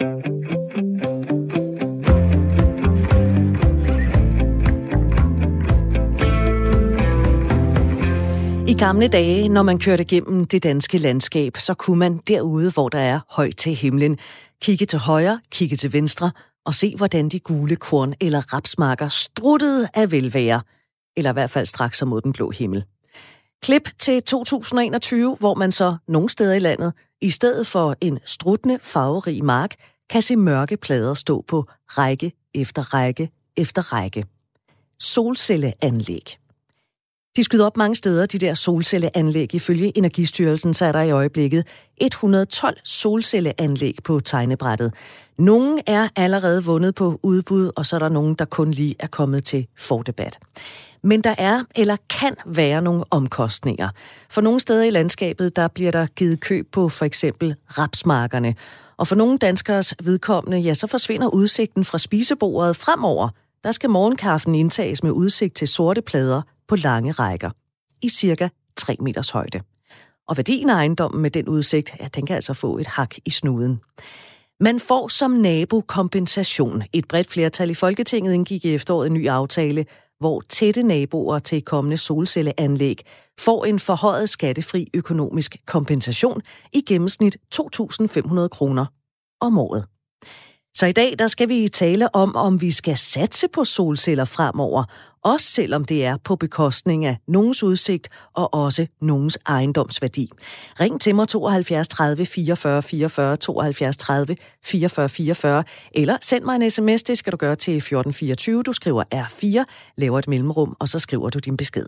I gamle dage, når man kørte gennem det danske landskab, så kunne man derude, hvor der er højt til himlen, kigge til højre, kigge til venstre og se, hvordan de gule korn- eller rapsmarker struttede af velvære, eller i hvert fald straks mod den blå himmel. Klip til 2021, hvor man så nogle steder i landet, i stedet for en struttende, farverig mark, kan se mørke plader stå på række efter række efter række. Solcelleanlæg. De skyder op mange steder, de der solcelleanlæg. Ifølge Energistyrelsen så er der i øjeblikket 112 solcelleanlæg på tegnebrættet. Nogle er allerede vundet på udbud, og så er der nogen, der kun lige er kommet til fordebat. Men der er eller kan være nogle omkostninger. For nogle steder i landskabet, der bliver der givet køb på for eksempel rapsmarkerne. Og for nogle danskers vedkommende, ja, så forsvinder udsigten fra spisebordet fremover. Der skal morgenkaffen indtages med udsigt til sorte plader på lange rækker. I cirka 3 meters højde. Og værdien af ejendommen med den udsigt, ja, den kan altså få et hak i snuden. Man får som nabo kompensation. Et bredt flertal i Folketinget indgik i efteråret en ny aftale, hvor tætte naboer til kommende solcelleanlæg får en forhøjet skattefri økonomisk kompensation i gennemsnit 2.500 kroner om året. Så i dag der skal vi tale om, om vi skal satse på solceller fremover, også selvom det er på bekostning af nogens udsigt og også nogens ejendomsværdi. Ring til mig 72 30 44 44 72 30 44 44, eller send mig en sms, det skal du gøre til 1424. Du skriver R4, laver et mellemrum, og så skriver du din besked.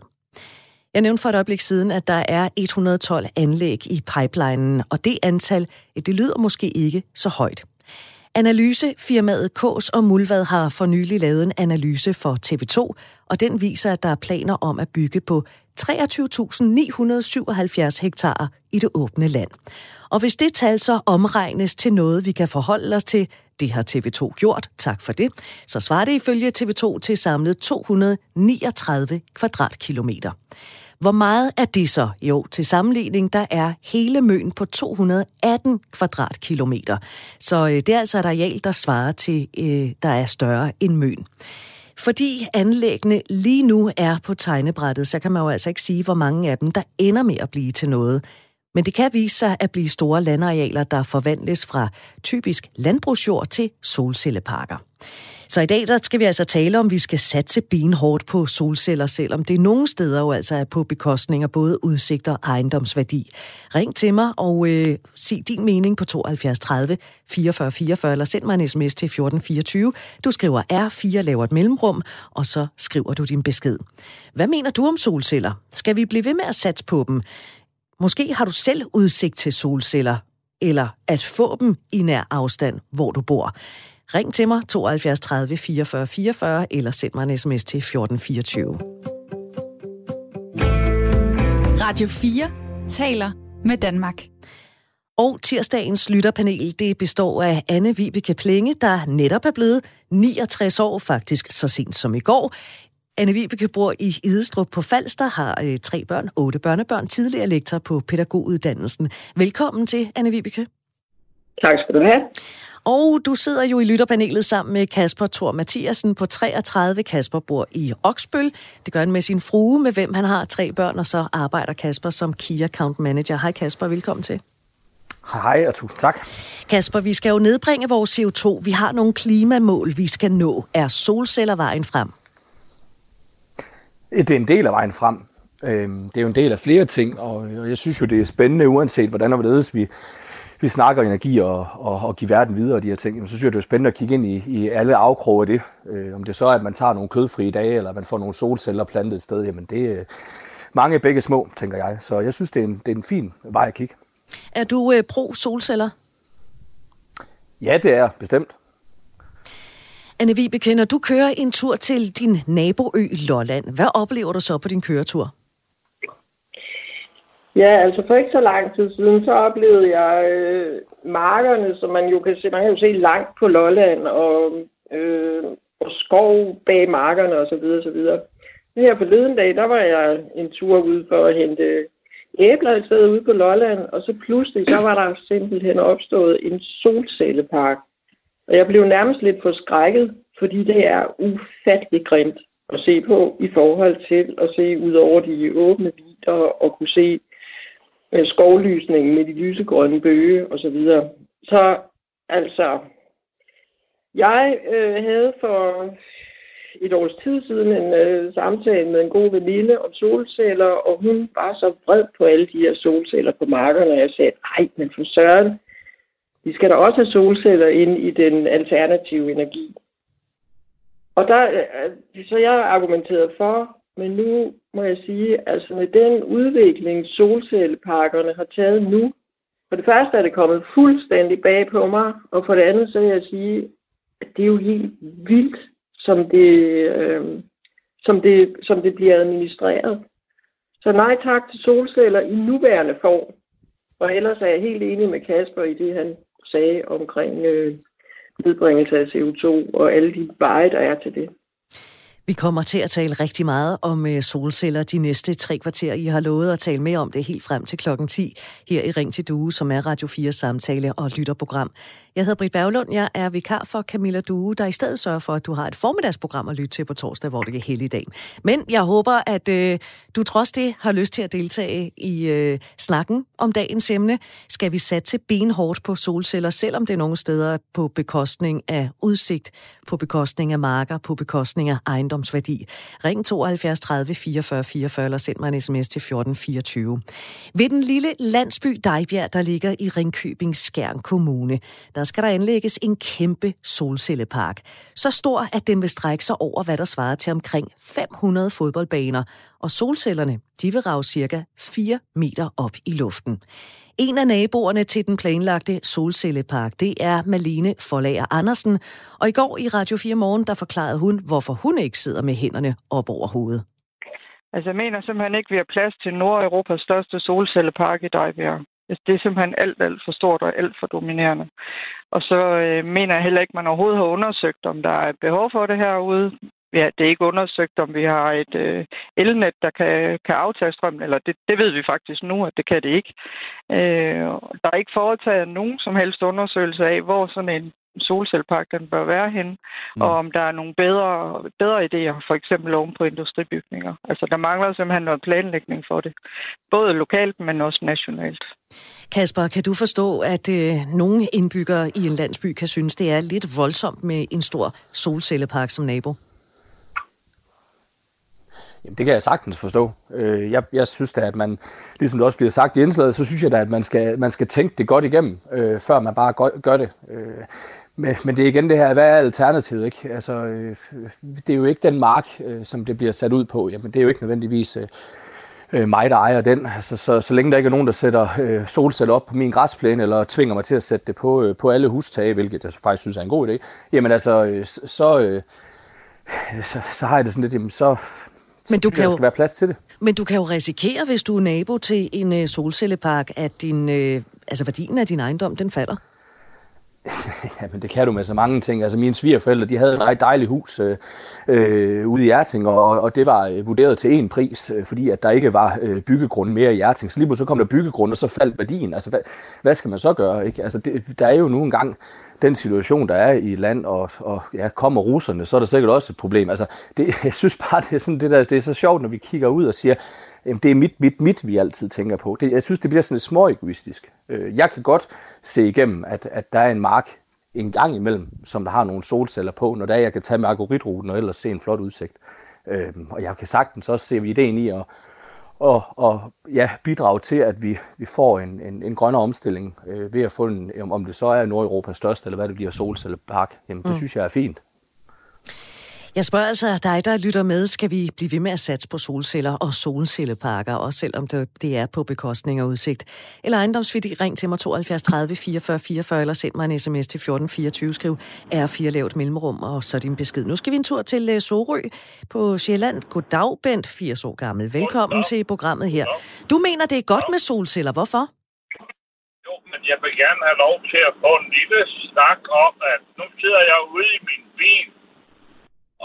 Jeg nævnte for et øjeblik siden, at der er 112 anlæg i pipelinen, og det antal, det lyder måske ikke så højt. Analysefirmaet Kås og Mulvad har for nylig lavet en analyse for TV2, og den viser, at der er planer om at bygge på 23.977 hektar i det åbne land. Og hvis det tal så omregnes til noget, vi kan forholde os til, det har TV2 gjort, tak for det, så svarer det ifølge TV2 til samlet 239 kvadratkilometer. Hvor meget er det så? Jo, til sammenligning, der er hele Møn på 218 kvadratkilometer. Så øh, det er altså et areal, der svarer til, øh, der er større end Møn. Fordi anlæggene lige nu er på tegnebrættet, så kan man jo altså ikke sige, hvor mange af dem, der ender med at blive til noget. Men det kan vise sig at blive store landarealer, der forvandles fra typisk landbrugsjord til solcelleparker. Så i dag der skal vi altså tale om, vi skal satse benhårdt på solceller, selvom det nogle steder jo altså er på bekostning af både udsigt og ejendomsværdi. Ring til mig og øh, sig din mening på 72 30 44 44, eller send mig en sms til 1424. Du skriver R4, laver et mellemrum, og så skriver du din besked. Hvad mener du om solceller? Skal vi blive ved med at satse på dem? Måske har du selv udsigt til solceller, eller at få dem i nær afstand, hvor du bor. Ring til mig 72 30 44 44 eller send mig en sms til 1424. Radio 4 taler med Danmark. Og tirsdagens lytterpanel, det består af Anne Vibeke Plenge, der netop er blevet 69 år, faktisk så sent som i går. Anne Vibeke bor i Idestrup på Falster, har øh, tre børn, otte børnebørn, tidligere lektor på pædagoguddannelsen. Velkommen til, Anne Vibeke. Tak skal du have. Og du sidder jo i lytterpanelet sammen med Kasper Thor Mathiasen på 33. Kasper bor i Oksbøl. Det gør han med sin frue, med hvem han har tre børn, og så arbejder Kasper som Key Account Manager. Hej Kasper, velkommen til. Hej og tusind tak. Kasper, vi skal jo nedbringe vores CO2. Vi har nogle klimamål, vi skal nå. Er solceller vejen frem? Det er en del af vejen frem. Øhm, det er jo en del af flere ting, og jeg synes jo, det er spændende, uanset hvordan og hvorledes vi vi snakker energi og, og, og give verden videre og de her ting, så synes jeg, det er spændende at kigge ind i, i alle afkroge af det. Øh, om det så er, at man tager nogle kødfrie dage, eller man får nogle solceller plantet et sted, jamen det er mange begge små, tænker jeg. Så jeg synes, det er en, det er en fin vej at kigge. Er du øh, pro-solceller? Ja, det er bestemt. Anne Vibeke, når du kører en tur til din naboø Lolland, hvad oplever du så på din køretur? Ja, altså for ikke så lang tid siden, så oplevede jeg øh, markerne, som man jo kan se, man kan jo se langt på Lolland, og, øh, og skov bag markerne osv. osv. Her forleden dag, der var jeg en tur ud for at hente æbler et sted ude på Lolland, og så pludselig, så var der simpelthen opstået en solcellepark Og jeg blev nærmest lidt forskrækket, fordi det er ufattelig grimt at se på i forhold til at se ud over de åbne vidder og kunne se øh, skovlysningen med de lysegrønne bøge osv. Så, videre. så altså, jeg øh, havde for et års tid siden en øh, samtale med en god veninde om solceller, og hun var så vred på alle de her solceller på markerne, og jeg sagde, nej, men for søren, vi skal da også have solceller ind i den alternative energi. Og der, øh, så jeg argumenterede for, men nu må jeg sige, altså med den udvikling, solcelleparkerne har taget nu, for det første er det kommet fuldstændig bag på mig, og for det andet så vil jeg sige, at det er jo helt vildt, som det, øh, som det, som det bliver administreret. Så nej tak til solceller i nuværende form. Og ellers er jeg helt enig med Kasper i det, han sagde omkring øh, nedbringelse af CO2 og alle de veje, der er til det. Vi kommer til at tale rigtig meget om øh, solceller de næste tre kvarter. I har lovet at tale mere om det helt frem til klokken 10 her i Ring til Due, som er Radio 4 samtale- og lytterprogram. Jeg hedder Britt Berglund, jeg er vikar for Camilla Due, der i stedet sørger for, at du har et formiddagsprogram at lytte til på torsdag, hvor det er heldig dag. Men jeg håber, at øh, du trods det har lyst til at deltage i øh, snakken om dagens emne. Skal vi satse benhårdt på solceller, selvom det er nogle steder på bekostning af udsigt, på bekostning af marker, på bekostning af ejendomsværdi? Ring 72 30 44 44 eller send mig en sms til 1424. Ved den lille landsby Dejbjerg, der ligger i Ringkøbing Skjern Kommune, der skal der anlægges en kæmpe solcellepark. Så stor, at den vil strække sig over, hvad der svarer til omkring 500 fodboldbaner, og solcellerne de vil rage cirka 4 meter op i luften. En af naboerne til den planlagte solcellepark, det er Malene Forlager Andersen. Og i går i Radio 4 Morgen, der forklarede hun, hvorfor hun ikke sidder med hænderne op over hovedet. Altså, jeg mener simpelthen ikke, at vi har plads til Nordeuropas største solcellepark i Dejbjerg. Altså, det er simpelthen alt, alt for stort og alt for dominerende. Og så øh, mener jeg heller ikke, at man overhovedet har undersøgt, om der er behov for det herude. Ja, det er ikke undersøgt, om vi har et øh, elnet, der kan, kan aftage strømmen, eller det, det ved vi faktisk nu, at det kan det ikke. Øh, der er ikke foretaget nogen som helst undersøgelse af, hvor sådan en solcellepark den bør være hen, mm. og om der er nogle bedre, bedre idéer, for eksempel oven på industribygninger. Altså, der mangler simpelthen noget planlægning for det. Både lokalt, men også nationalt. Kasper, kan du forstå, at øh, nogle indbyggere i en landsby kan synes, det er lidt voldsomt med en stor solcellepark som nabo? Jamen, det kan jeg sagtens forstå. Øh, jeg, jeg synes da, at man, ligesom det også bliver sagt i indslaget, så synes jeg da, at man skal, man skal tænke det godt igennem, øh, før man bare gør, gør det. Øh, men, men det er igen det her, hvad er alternativet? Ikke? Altså, øh, det er jo ikke den mark, øh, som det bliver sat ud på. Jamen, det er jo ikke nødvendigvis øh, øh mig, der ejer den. Altså, så, så længe der ikke er nogen, der sætter øh, solceller op på min græsplæne, eller tvinger mig til at sætte det på, øh, på alle hustage, hvilket jeg faktisk synes er en god idé, jamen altså, øh, så, øh, så, så har jeg det sådan lidt, jamen så, men du kan jo, der skal være plads til det. Men du kan jo risikere, hvis du er nabo til en øh, solcellepark, at din, øh, altså værdien af din ejendom, den falder. Ja, men det kan du med så mange ting. Altså mine svigerforældre, de havde et ret dejligt hus øh, øh, ude i Hjerting, og, og det var øh, vurderet til en pris, øh, fordi at der ikke var øh, byggegrund mere i Hjerting. Så lige så kom der byggegrund, og så faldt værdien. Altså hvad, hvad skal man så gøre? Ikke? Altså det, der er jo nu engang den situation, der er i land, og, og ja, kommer russerne, så er der sikkert også et problem. Altså, det, jeg synes bare, det er, sådan, det, der, det er så sjovt, når vi kigger ud og siger, jamen, det er mit, mit, mit, vi altid tænker på. Det, jeg synes, det bliver sådan lidt små egoistisk. Øh, jeg kan godt se igennem, at, at der er en mark en gang imellem, som der har nogle solceller på, når der er, jeg kan tage Margoritruten og ellers se en flot udsigt. Øhm, og jeg kan sagtens også se ideen i at, og, og ja, bidrage til, at vi, vi får en, en, en grønnere omstilling øh, ved at få en, om det så er Nordeuropas største, eller hvad det bliver, solcellepark. Jamen, det mm. synes jeg er fint. Jeg spørger altså dig, der lytter med, skal vi blive ved med at satse på solceller og solcelleparker, også selvom det, er på bekostning af udsigt? Eller ejendomsvidi, ring til mig 72 30 44 44, eller send mig en sms til 1424, skriv R4 lavt mellemrum, og så din besked. Nu skal vi en tur til uh, Sorø på Sjælland. Goddag, Bent, 80 år gammel. Velkommen til programmet her. Du mener, det er godt med solceller. Hvorfor? Jo, men jeg vil gerne have lov til at få en lille snak om, at nu sidder jeg ude i min bil,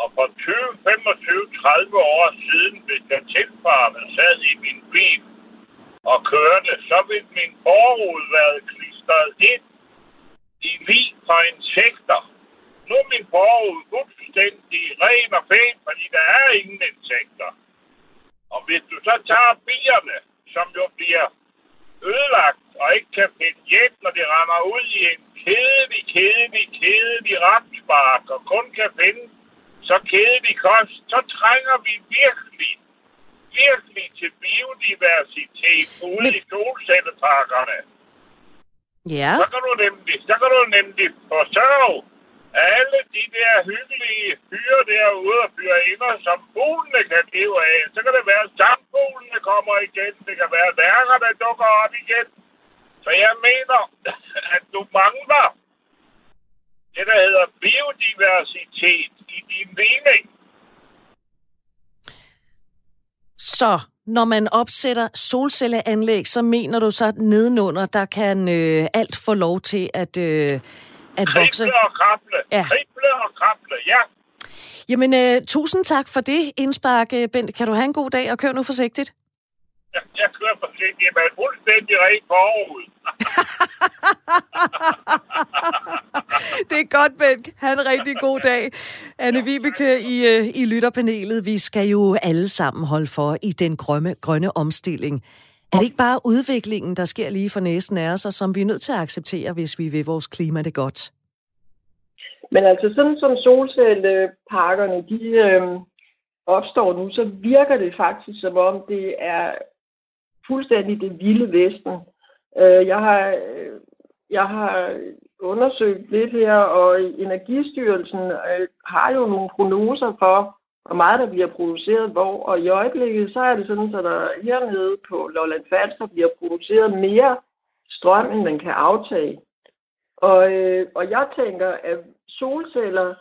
og for 20, 25, 30 år siden, hvis jeg tilfarmede sad i min bil og kørte, så ville min forrude være klistret ind i lig fra insekter. Nu er min forud fuldstændig ren og pæn, fordi der er ingen insekter. Og hvis du så tager bierne, som jo bliver ødelagt og ikke kan finde hjem, når de rammer ud i en kedelig, kedelig, kedelig rapspark og kun kan finde så kedelig kost, så trænger vi virkelig, virkelig til biodiversitet ude Men... i solcelleparkerne. Ja. Så kan du nemlig, så kan du nemlig forsørge alle de der hyggelige fyre derude og fyre inder, som fuglene kan leve af. Så kan det være, at sangfuglene kommer igen. Det kan være værker, der dukker op igen. Så jeg mener, at du mangler det, der hedder biodiversitet i din mening. Så når man opsætter solcelleanlæg, så mener du så, at nedenunder, der kan øh, alt få lov til at, øh, at vokse? Krible og krable. Ja. Krible og krable, ja. Jamen, øh, tusind tak for det indspark, øh, Bent. Kan du have en god dag, og kør nu forsigtigt. Jeg, jeg kører forsigtigt, men fuldstændig rent Aarhus. Det er godt, Bent. Ha' en rigtig god dag. Anne Vibeke i, øh, i lytterpanelet. Vi skal jo alle sammen holde for i den grønne, grønne omstilling. Er det ikke bare udviklingen, der sker lige for næsen af os, og som vi er nødt til at acceptere, hvis vi vil vores klima det godt? Men altså sådan som solcelleparkerne, de øh, opstår nu, så virker det faktisk som om det er fuldstændig det vilde vesten. Øh, jeg har øh, jeg har undersøgt lidt her, og Energistyrelsen øh, har jo nogle prognoser for, hvor meget der bliver produceret hvor. Og i øjeblikket, så er det sådan, at der hernede på Lolland Falster bliver produceret mere strøm, end man kan aftage. Og, øh, og jeg tænker, at solceller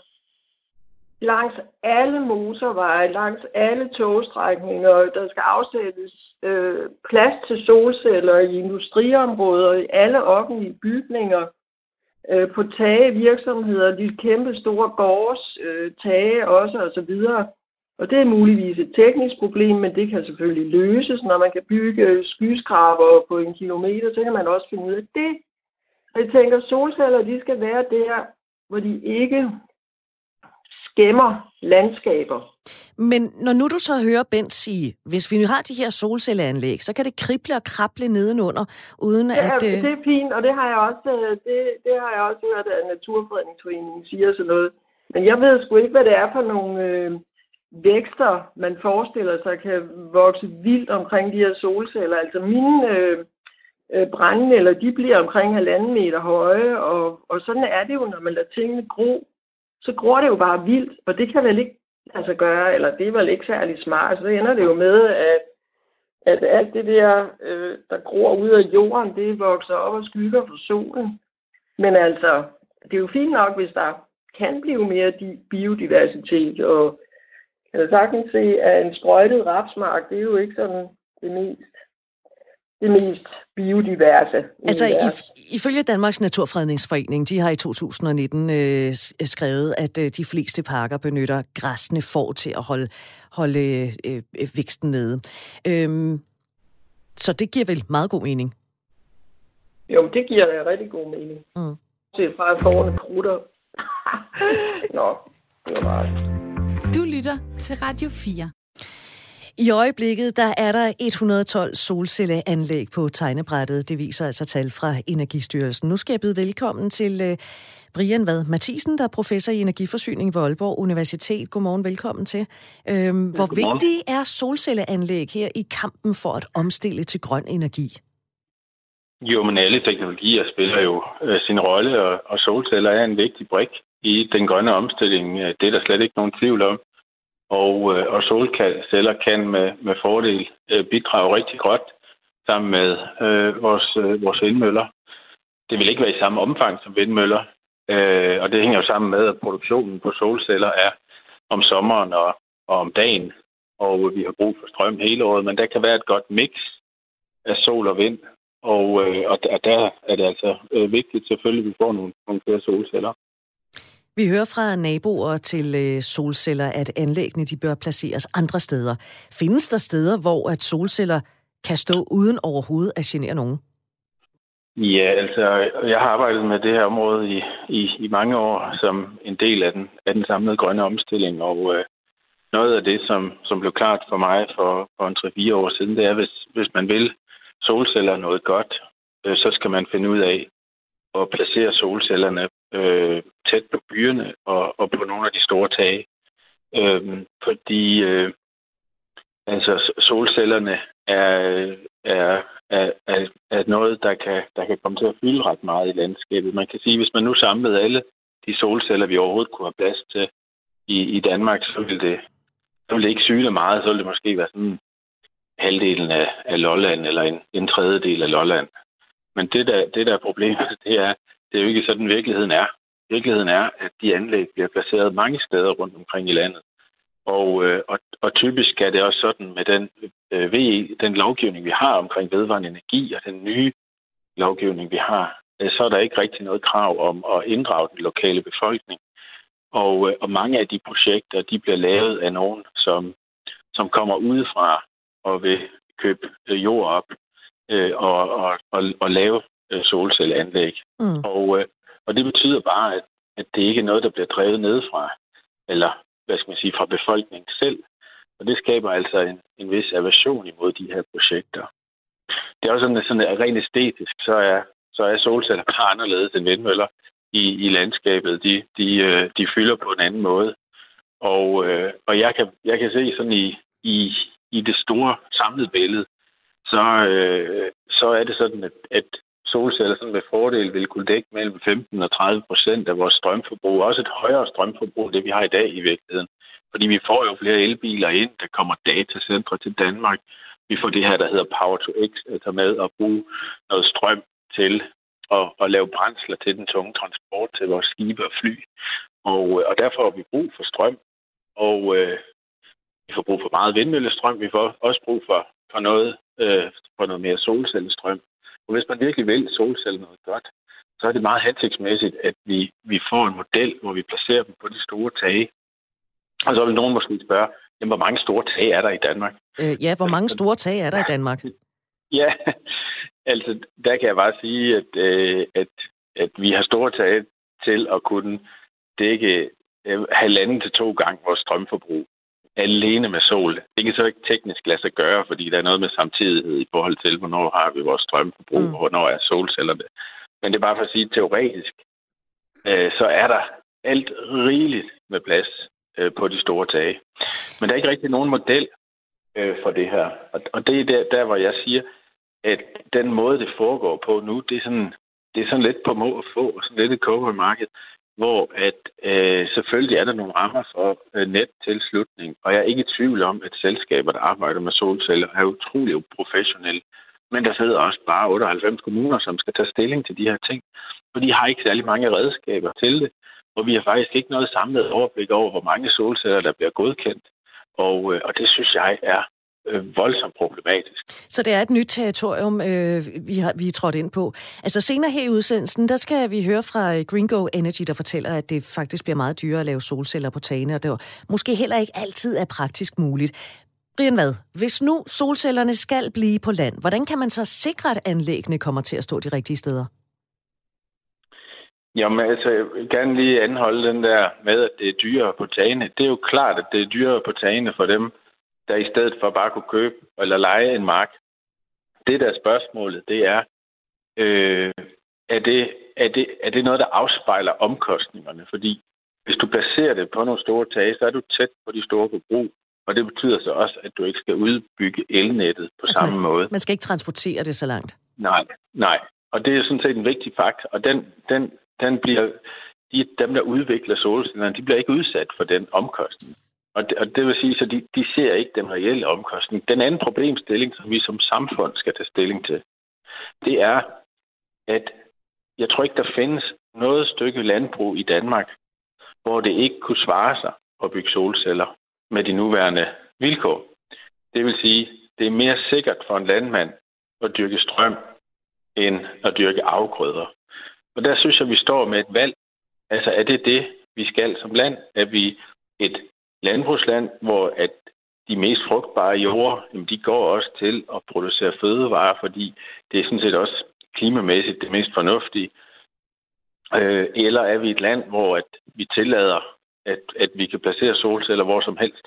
langs alle motorveje, langs alle togstrækninger, der skal afsættes øh, plads til solceller i industriområder, i alle offentlige bygninger, øh, på tage virksomheder, de kæmpe store gårds øh, tage også og så videre. Og det er muligvis et teknisk problem, men det kan selvfølgelig løses, når man kan bygge skyskraber på en kilometer, så kan man også finde ud af det. Jeg tænker, solceller, de skal være der, hvor de ikke skæmmer landskaber. Men når nu du så hører Bent sige, hvis vi nu har de her solcelleanlæg, så kan det krible og krable nedenunder, uden det er, at... Øh... Det er fint, og det har jeg også, øh, det, det har jeg også hørt, at Naturfredningsforeningen siger sådan noget. Men jeg ved sgu ikke, hvad det er for nogle øh, vækster, man forestiller sig kan vokse vildt omkring de her solceller. Altså mine øh, øh, brændenælder, de bliver omkring halvanden meter høje, og, og sådan er det jo, når man lader tingene gro så gror det jo bare vildt, og det kan vel ikke altså gøre, eller det er vel ikke særlig smart. Altså, så ender det jo med, at, at alt det der, øh, der gror ud af jorden, det vokser op og skygger for solen. Men altså, det er jo fint nok, hvis der kan blive mere biodiversitet, og jeg kan sagtens se, at en sprøjtet rapsmark, det er jo ikke sådan det mest det mest biodiverse. Altså i, ifølge Danmarks Naturfredningsforening, de har i 2019 øh, skrevet, at øh, de fleste parker benytter græsne får til at holde, holde øh, øh, væksten nede. Øhm, så det giver vel meget god mening? Jo, det giver rigtig god mening. Mm. Til fra at forne prutter. Nå, det var bare... Du lytter til Radio 4. I øjeblikket der er der 112 solcelleanlæg på tegnebrættet. Det viser altså tal fra Energistyrelsen. Nu skal jeg byde velkommen til uh, Brian Vad Mathisen, der er professor i energiforsyning ved Aalborg Universitet. Godmorgen, velkommen til. Øhm, hvor Godmorgen. vigtig er solcelleanlæg her i kampen for at omstille til grøn energi? Jo, men alle teknologier spiller jo øh, sin rolle, og, og solceller er en vigtig brik i den grønne omstilling. Det er der slet ikke nogen tvivl om og, øh, og solceller kan med, med fordel øh, bidrage rigtig godt sammen med øh, vores, øh, vores vindmøller. Det vil ikke være i samme omfang som vindmøller, øh, og det hænger jo sammen med, at produktionen på solceller er om sommeren og, og om dagen, og vi har brug for strøm hele året, men der kan være et godt mix af sol og vind, og, øh, og der er det altså øh, vigtigt selvfølgelig, at vi får nogle, nogle flere solceller. Vi hører fra naboer til øh, solceller, at anlæggene de bør placeres andre steder. Findes der steder, hvor at solceller kan stå uden overhovedet at genere nogen? Ja, altså, jeg har arbejdet med det her område i, i, i mange år som en del af den, af den samlede grønne omstilling, og øh, noget af det, som, som blev klart for mig for, for en 3-4 år siden, det er, hvis, hvis man vil solceller noget godt, øh, så skal man finde ud af at placere solcellerne øh, tæt på byerne og, og på nogle af de store tage. Øh, fordi øh, altså, solcellerne er, er, er, er, er noget, der kan, der kan komme til at fylde ret meget i landskabet. Man kan sige, hvis man nu samlede alle de solceller, vi overhovedet kunne have plads til i, i Danmark, så ville det, så ville det ikke syge meget. Så ville det måske være sådan halvdelen af, af Lolland eller en, en tredjedel af Lolland. Men det der, det der er problemet, det er, det er jo ikke sådan, virkeligheden er. Virkeligheden er, at de anlæg bliver placeret mange steder rundt omkring i landet. Og, øh, og, og typisk er det også sådan med den øh, VE, den lovgivning, vi har omkring vedvarende energi og den nye lovgivning, vi har, øh, så er der ikke rigtig noget krav om at inddrage den lokale befolkning. Og, øh, og mange af de projekter, de bliver lavet af nogen, som, som kommer udefra og vil købe øh, jord op øh, og, og, og, og lave øh, solcelleanlæg. Mm. Og, øh, og det betyder bare, at, at det ikke er noget, der bliver drevet nedefra, eller hvad skal man sige, fra befolkningen selv. Og det skaber altså en, en vis aversion imod de her projekter. Det er også sådan, at, sådan, at rent æstetisk, så er, så er solceller bare anderledes end vindmøller i, i landskabet. De, de, øh, de fylder på en anden måde. Og, øh, og jeg, kan, jeg kan se sådan i, i, i det store samlede billede, så, øh, så er det sådan, at, at solceller sådan med fordel vil kunne dække mellem 15 og 30 procent af vores strømforbrug. Også et højere strømforbrug, det vi har i dag i virkeligheden. Fordi vi får jo flere elbiler ind, der kommer datacentre til Danmark. Vi får det her, der hedder Power to X, altså med at bruge noget strøm til at, at lave brændsler til den tunge transport til vores skibe og fly. Og, øh, og derfor har vi brug for strøm. Og øh, vi får brug for meget vindmøllestrøm. Vi får også brug for, for noget, øh, for noget mere solcellestrøm. Og hvis man virkelig vil solceller noget godt, så er det meget hensigtsmæssigt, at vi, vi får en model, hvor vi placerer dem på de store tage. Og så vil nogen måske spørge, jamen, hvor mange store tage er der i Danmark? Øh, ja, hvor mange store tage er der i Danmark? ja, altså der kan jeg bare sige, at, øh, at, at vi har store tage til at kunne dække øh, halvanden til to gange vores strømforbrug alene med sol. Det kan så ikke teknisk lade sig gøre, fordi der er noget med samtidighed i forhold til, hvornår har vi vores strømforbrug, mm. og hvornår er solcellerne. Men det er bare for at sige, teoretisk, øh, så er der alt rigeligt med plads øh, på de store tage. Men der er ikke rigtig nogen model øh, for det her. Og, og det er der, der, hvor jeg siger, at den måde, det foregår på nu, det er sådan, det er sådan lidt på må at få, og sådan lidt et marked hvor at øh, selvfølgelig er der nogle rammer for øh, nettilslutning, og jeg er ikke i tvivl om, at selskaber, der arbejder med solceller, er utrolig professionelle. Men der sidder også bare 98 kommuner, som skal tage stilling til de her ting, og de har ikke særlig mange redskaber til det, og vi har faktisk ikke noget samlet overblik over, hvor mange solceller, der bliver godkendt. Og, øh, og det synes jeg er øh, voldsomt problematisk. Så det er et nyt territorium, øh, vi, har, vi er trådt ind på. Altså senere her i udsendelsen, der skal vi høre fra Gringo Energy, der fortæller, at det faktisk bliver meget dyrere at lave solceller på tagene, og det måske heller ikke altid er praktisk muligt. Brian hvad? Hvis nu solcellerne skal blive på land, hvordan kan man så sikre, at anlæggene kommer til at stå de rigtige steder? Jamen altså, jeg vil gerne lige anholde den der med, at det er dyrere på tagene. Det er jo klart, at det er dyrere på tagene for dem, der i stedet for bare kunne købe eller lege en mark. Det der spørgsmålet, det er, øh, er, det, er, det, er det noget, der afspejler omkostningerne? Fordi hvis du placerer det på nogle store tage, så er du tæt på de store forbrug. Og det betyder så også, at du ikke skal udbygge elnettet på altså, samme man, måde. Man skal ikke transportere det så langt. Nej, nej. Og det er sådan set en vigtig faktor. Og den, den, den bliver, de, dem, der udvikler solcellerne, de bliver ikke udsat for den omkostning. Og det, og det vil sige, at de, de ser ikke den reelle omkostning. Den anden problemstilling, som vi som samfund skal tage stilling til, det er, at jeg tror ikke, der findes noget stykke landbrug i Danmark, hvor det ikke kunne svare sig at bygge solceller med de nuværende vilkår. Det vil sige, det er mere sikkert for en landmand at dyrke strøm, end at dyrke afgrøder. Og der synes jeg, vi står med et valg. Altså, er det det, vi skal som land? Er vi et landbrugsland, hvor at de mest frugtbare jorder, jamen, de går også til at producere fødevarer, fordi det er sådan set også klimamæssigt det mest fornuftige? Øh, eller er vi et land, hvor at vi tillader, at, at vi kan placere solceller hvor som helst?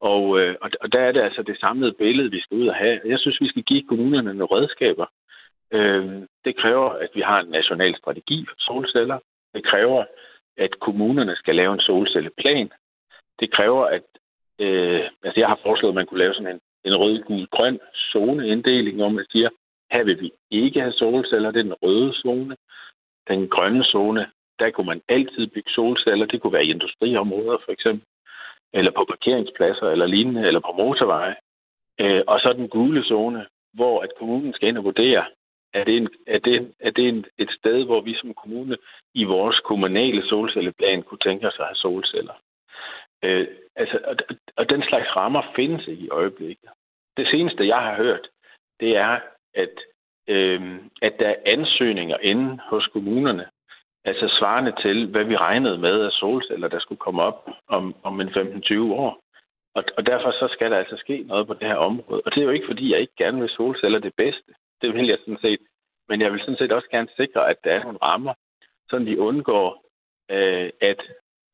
Og, øh, og der er det altså det samlede billede, vi skal ud og have. Jeg synes, vi skal give kommunerne nogle redskaber. Øh, det kræver, at vi har en national strategi for solceller. Det kræver, at kommunerne skal lave en solcelleplan. Det kræver, at øh, altså jeg har foreslået, at man kunne lave sådan en, en rød-gul-grøn zoneinddeling, hvor man siger, her vil vi ikke have solceller, det er den røde zone. Den grønne zone, der kunne man altid bygge solceller. Det kunne være i industriområder for eksempel, eller på parkeringspladser eller lignende, eller på motorveje. Øh, og så den gule zone, hvor at kommunen skal ind og vurdere, er det, en, er det, er det en, et sted, hvor vi som kommune i vores kommunale solcelleplan kunne tænke os at have solceller. Øh, altså, og, og den slags rammer findes ikke i øjeblikket. Det seneste, jeg har hørt, det er, at, øh, at der er ansøgninger inde hos kommunerne, altså svarende til, hvad vi regnede med af solceller, der skulle komme op om, om en 15-20 år. Og, og derfor så skal der altså ske noget på det her område. Og det er jo ikke, fordi jeg ikke gerne vil solceller det bedste. Det vil jeg sådan set. Men jeg vil sådan set også gerne sikre, at der er nogle rammer, så vi undgår, øh, at,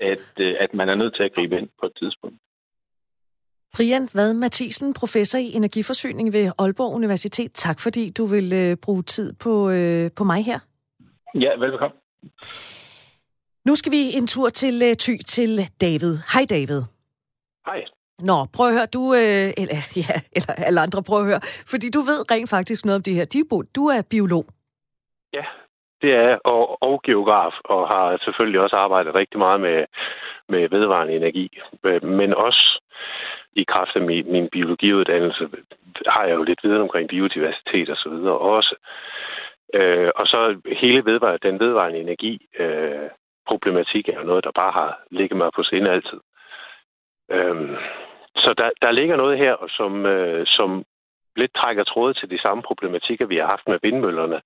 at, øh, at man er nødt til at gribe ind på et tidspunkt. Brian Vad Mathisen, professor i energiforsyning ved Aalborg Universitet. Tak fordi du vil øh, bruge tid på, øh, på mig her. Ja, velkommen. Nu skal vi en tur til øh, Ty til David. Hej David. Hej. Nå, prøv at høre, du, øh, eller, ja, eller alle andre, prøv at høre, fordi du ved rent faktisk noget om det her. Du er biolog. Det er og, og geograf, og har selvfølgelig også arbejdet rigtig meget med, med vedvarende energi. Øh, men også i kraft af min, min biologiuddannelse har jeg jo lidt viden omkring biodiversitet og så videre også. Øh, og så hele vedvarende, den vedvarende energi øh, problematik er jo noget, der bare har ligget mig på sinde altid. Øhm, så der, der ligger noget her, som, øh, som lidt trækker tråde til de samme problematikker, vi har haft med vindmøllerne.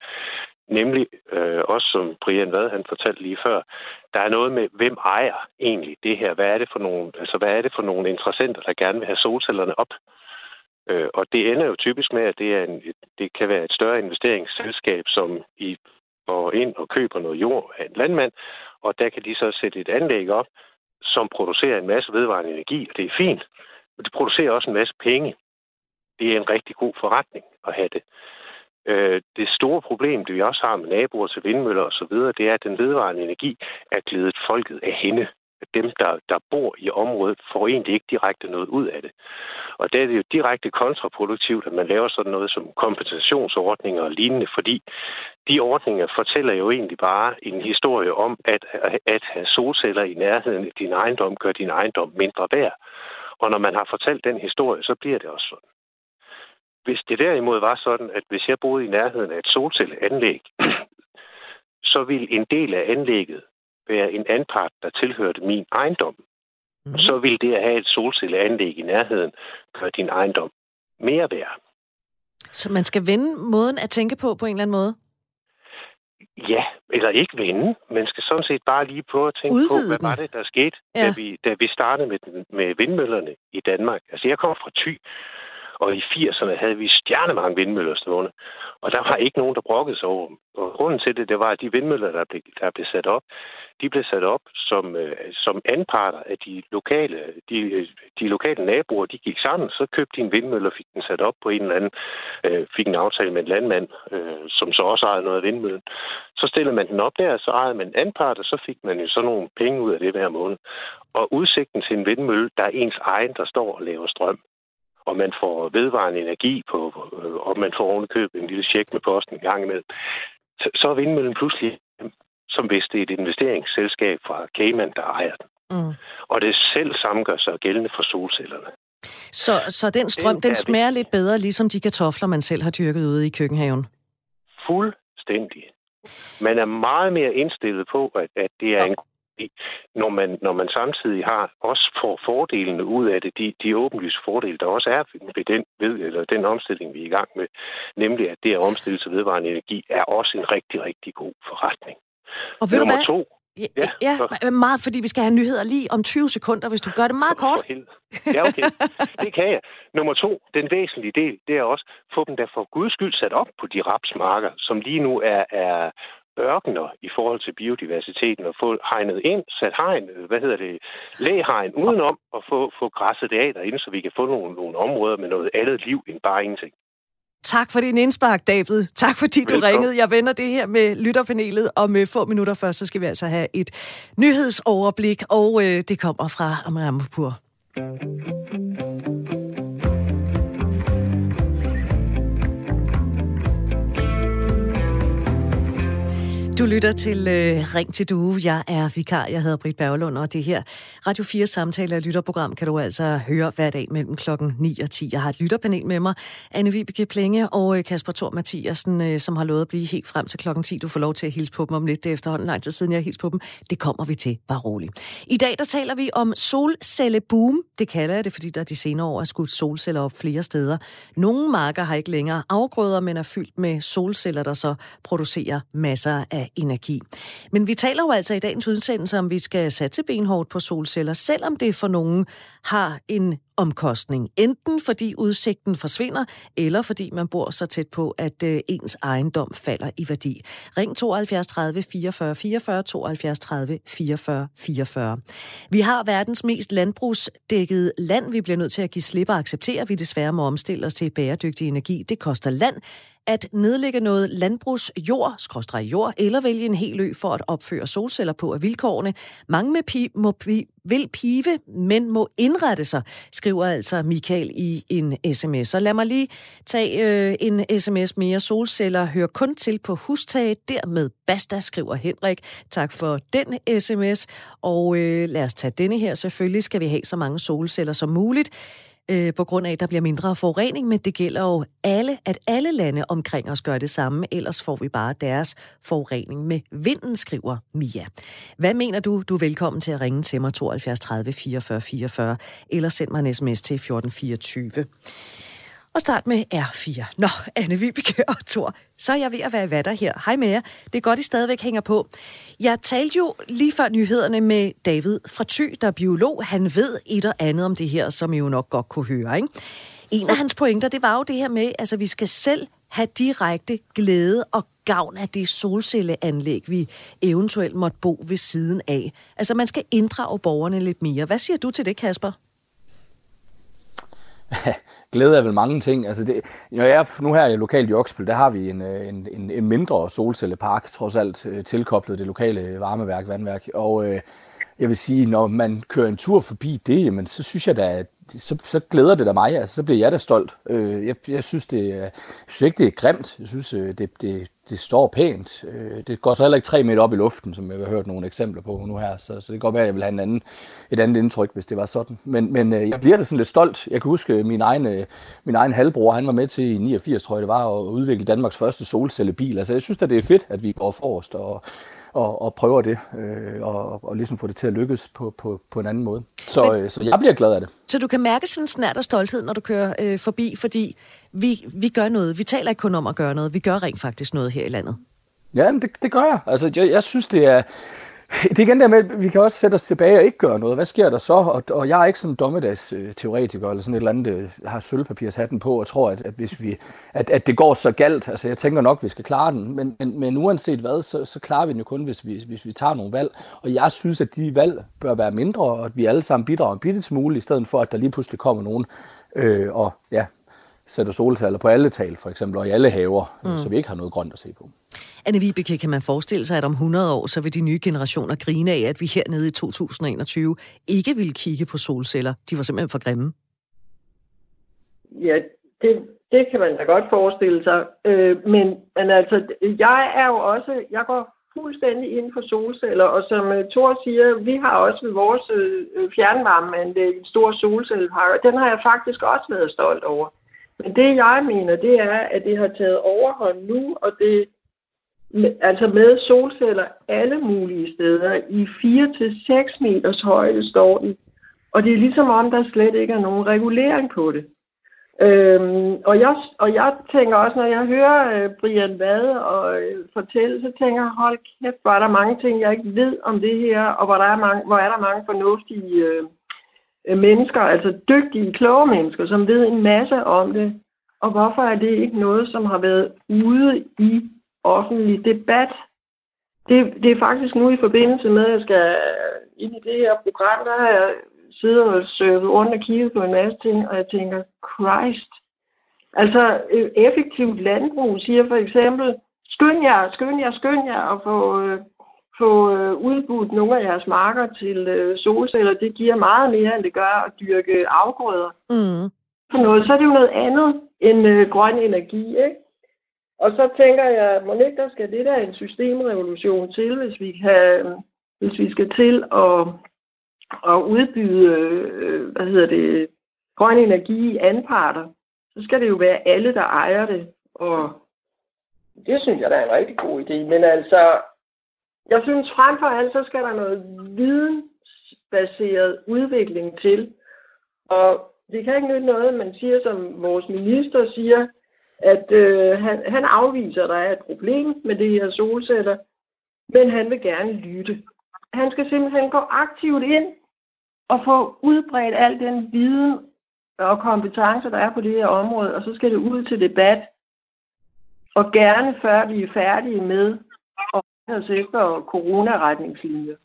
Nemlig øh, også, som Brian Vad han fortalte lige før, der er noget med, hvem ejer egentlig det her? Hvad er det for nogle, altså, hvad er det for nogle interessenter, der gerne vil have solcellerne op? Øh, og det ender jo typisk med, at det, er en, det kan være et større investeringsselskab, som i går ind og køber noget jord af en landmand, og der kan de så sætte et anlæg op, som producerer en masse vedvarende energi, og det er fint. Men det producerer også en masse penge. Det er en rigtig god forretning at have det. Øh, det store problem, det vi også har med naboer til vindmøller osv., det er, at den vedvarende energi er glædet folket af hende dem, der, der bor i området, får egentlig ikke direkte noget ud af det. Og der er det jo direkte kontraproduktivt, at man laver sådan noget som kompensationsordninger og lignende, fordi de ordninger fortæller jo egentlig bare en historie om, at, at have solceller i nærheden af din ejendom gør din ejendom mindre værd. Og når man har fortalt den historie, så bliver det også sådan. Hvis det derimod var sådan, at hvis jeg boede i nærheden af et solcelleanlæg, så ville en del af anlægget være en anpart, der tilhørte min ejendom, mm. så vil det at have et solcelleanlæg i nærheden gøre din ejendom mere værd. Så man skal vende måden at tænke på på en eller anden måde? Ja, eller ikke vende. Man skal sådan set bare lige prøve at tænke Udvide på, hvad den. var det, der skete, ja. da, vi, da vi startede med, med vindmøllerne i Danmark. Altså, jeg kom fra Thy, og i 80'erne havde vi stjernemange vindmøller stående. Og der var ikke nogen, der brokkede sig over dem. Og grunden til det, det var, at de vindmøller, der blev, der blev sat op, de blev sat op som, øh, som anparter af de lokale, de, øh, de lokale naboer. De gik sammen, så købte de en vindmølle og fik den sat op på en eller anden, øh, fik en aftale med en landmand, øh, som så også ejede noget af vindmøllen. Så stillede man den op der, så ejede man en anpart, og så fik man jo så nogle penge ud af det hver måned. Og udsigten til en vindmølle, der er ens egen, der står og laver strøm og man får vedvarende energi på, og man får ovenikøbet en lille check med posten en gang imellem, så, så er vindmøllen pludselig, som hvis det er et investeringsselskab fra Cayman, der ejer den. Mm. Og det selv samme gør sig gældende for solcellerne. Så, så den strøm, den, den smager lidt bedre, ligesom de kartofler, man selv har dyrket ude i køkkenhaven? Fuldstændig. Man er meget mere indstillet på, at, at det er en når man, når man samtidig har også får fordelene ud af det, de, de åbenlyse fordele, der også er ved den, ved, eller den omstilling, vi er i gang med, nemlig at det at omstille til vedvarende energi, er også en rigtig, rigtig god forretning. Og ved Nummer du hvad? to. Ja, ja, ja meget, fordi vi skal have nyheder lige om 20 sekunder, hvis du gør det meget kort. Ja, okay. Det kan jeg. Nummer to, den væsentlige del, det er også, få dem der for guds skyld sat op på de rapsmarker, som lige nu er, er ørkener i forhold til biodiversiteten, og få hegnet ind, sat hegn, hvad hedder det, læhegn udenom, og få, få græsset det af derinde, så vi kan få nogle, nogle områder med noget andet liv end bare ingenting. Tak for din indspark, David. Tak fordi du Velkommen. ringede. Jeg vender det her med lytterpanelet, og med få minutter først, så skal vi altså have et nyhedsoverblik, og øh, det kommer fra Amrampur. Du lytter til øh, Ring til Due. Jeg er vikar. Jeg hedder Britt Berglund, og det her Radio 4 samtale og lytterprogram kan du altså høre hver dag mellem klokken 9 og 10. Jeg har et lytterpanel med mig, Anne Vibeke Plenge og øh, Kasper Thor Mathiasen, øh, som har lovet at blive helt frem til klokken 10. Du får lov til at hilse på dem om lidt. Det er efterhånden lang tid siden, jeg har på dem. Det kommer vi til, bare roligt. I dag der taler vi om solcelleboom. Det kalder jeg det, fordi der de senere år er skudt solceller op flere steder. Nogle marker har ikke længere afgrøder, men er fyldt med solceller, der så producerer masser af energi. Men vi taler jo altså i dagens udsendelse om, vi skal satse benhårdt på solceller, selvom det for nogen har en omkostning. Enten fordi udsigten forsvinder, eller fordi man bor så tæt på, at øh, ens ejendom falder i værdi. Ring 72 30 44 44 72 30 44 44. Vi har verdens mest landbrugsdækkede land. Vi bliver nødt til at give slip og acceptere, at vi desværre må omstille os til bæredygtig energi. Det koster land, at nedlægge noget landbrugsjord, skråstrej jord, eller vælge en hel ø for at opføre solceller på af vilkårene. Mange med pi- må pi- vil pive, men må indrette sig, skriver altså Michael i en sms. Så lad mig lige tage øh, en sms mere. Solceller hører kun til på hustaget. Dermed basta, skriver Henrik. Tak for den sms. Og øh, lad os tage denne her. Selvfølgelig skal vi have så mange solceller som muligt øh, på grund af, at der bliver mindre forurening, men det gælder jo alle, at alle lande omkring os gør det samme, ellers får vi bare deres forurening med vinden, skriver Mia. Hvad mener du? Du er velkommen til at ringe til mig 72 30 44 44, eller send mig en sms til 1424 og start med R4. Nå, Anne Vibeke og Thor, så er jeg ved at være i vatter her. Hej med jer. Det er godt, I stadigvæk hænger på. Jeg talte jo lige før nyhederne med David fra Thy, der er biolog. Han ved et og andet om det her, som I jo nok godt kunne høre. Ikke? En af hans pointer, det var jo det her med, at altså, vi skal selv have direkte glæde og gavn af det solcelleanlæg, vi eventuelt måtte bo ved siden af. Altså, man skal inddrage borgerne lidt mere. Hvad siger du til det, Kasper? glæde er vel mange ting. Altså det, når jeg er nu her i lokalt i Oksbøl, der har vi en, øh, en, en, en mindre solcellepark, trods alt øh, tilkoblet det lokale varmeværk, vandværk. Og øh, jeg vil sige, når man kører en tur forbi det, jamen, så synes jeg da, at så, så glæder det da mig. Altså, så bliver jeg da stolt. Øh, jeg, jeg, synes, det, jeg synes ikke, det er grimt. Jeg synes, øh, det, det, det står pænt. Øh, det går så heller ikke tre meter op i luften, som jeg har hørt nogle eksempler på nu her. Så, så det kan godt være, at jeg vil have en anden, et andet indtryk, hvis det var sådan. Men, men øh, jeg bliver da sådan lidt stolt. Jeg kan huske, øh, min egen, øh, min egen halvbror, han var med til i 89, tror jeg det var, at udvikle Danmarks første solcellebil. Altså, jeg synes da, det er fedt, at vi går forrest og og, og prøver det, øh, og, og ligesom få det til at lykkes på, på, på en anden måde. Så, Men, øh, så jeg bliver glad af det. Så du kan mærke sådan en snært og stolthed, når du kører øh, forbi, fordi vi, vi gør noget. Vi taler ikke kun om at gøre noget, vi gør rent faktisk noget her i landet. Ja, det, det gør jeg. Altså, jeg, jeg synes, det er det er igen der med, at vi kan også sætte os tilbage og ikke gøre noget. Hvad sker der så? Og, og jeg er ikke sådan en dommedags-teoretiker eller sådan et eller andet, øh, har sølvpapirshatten på og tror, at, at, hvis vi, at, at det går så galt. Altså jeg tænker nok, at vi skal klare den. Men, men, men uanset hvad, så, så klarer vi den jo kun, hvis vi, hvis vi tager nogle valg. Og jeg synes, at de valg bør være mindre, og at vi alle sammen bidrager en bitte smule, i stedet for, at der lige pludselig kommer nogen øh, og ja, sætter solceller på alle tal, for eksempel, og i alle haver, mm. så vi ikke har noget grønt at se på. Anne Vibeke, kan man forestille sig, at om 100 år, så vil de nye generationer grine af, at vi hernede i 2021 ikke vil kigge på solceller? De var simpelthen for grimme. Ja, det, det kan man da godt forestille sig. Øh, men, men altså, jeg er jo også, jeg går fuldstændig ind for solceller, og som uh, Thor siger, vi har også ved vores uh, fjernvarmeanlæg en stor solcellepark, og den har jeg faktisk også været stolt over. Men det jeg mener, det er, at det har taget overhånd nu, og det altså med solceller alle mulige steder. I 4-6 meters højde står den. Og det er ligesom om, der slet ikke er nogen regulering på det. Øhm, og, jeg, og jeg tænker også, når jeg hører øh, Brian Vad og øh, fortælle, så tænker jeg, hold kæft, hvor er der mange ting, jeg ikke ved om det her, og hvor, der er mange, hvor er der mange fornuftige øh, øh, Øh, mennesker, altså dygtige, kloge mennesker, som ved en masse om det. Og hvorfor er det ikke noget, som har været ude i offentlig debat? Det, det er faktisk nu i forbindelse med, at jeg skal ind i det her program, der har jeg siddet og surfet rundt og kigget på en masse ting, og jeg tænker, Christ. Altså, øh, effektivt landbrug siger for eksempel, skynd jer, skynd jer, skynd jer og få, øh, få øh, udbudt nogle af jeres marker til øh, solceller. Det giver meget mere, end det gør at dyrke afgrøder. Mm. For noget, så er det jo noget andet end øh, grøn energi, ikke? Og så tænker jeg, må ikke der skal det der en systemrevolution til, hvis vi kan, hvis vi skal til at, at udbyde, øh, hvad hedder det, grøn energi i anparter, så skal det jo være alle, der ejer det. Og det synes jeg, der er en rigtig god idé. Men altså, jeg synes frem for alt, så skal der noget vidensbaseret udvikling til. Og det kan ikke nytte noget, man siger, som vores minister siger, at øh, han, han afviser, at der er et problem med det her solceller, men han vil gerne lytte. Han skal simpelthen gå aktivt ind og få udbredt al den viden og kompetencer, der er på det her område, og så skal det ud til debat. Og gerne før vi er færdige med os efter coronaretningslinjer.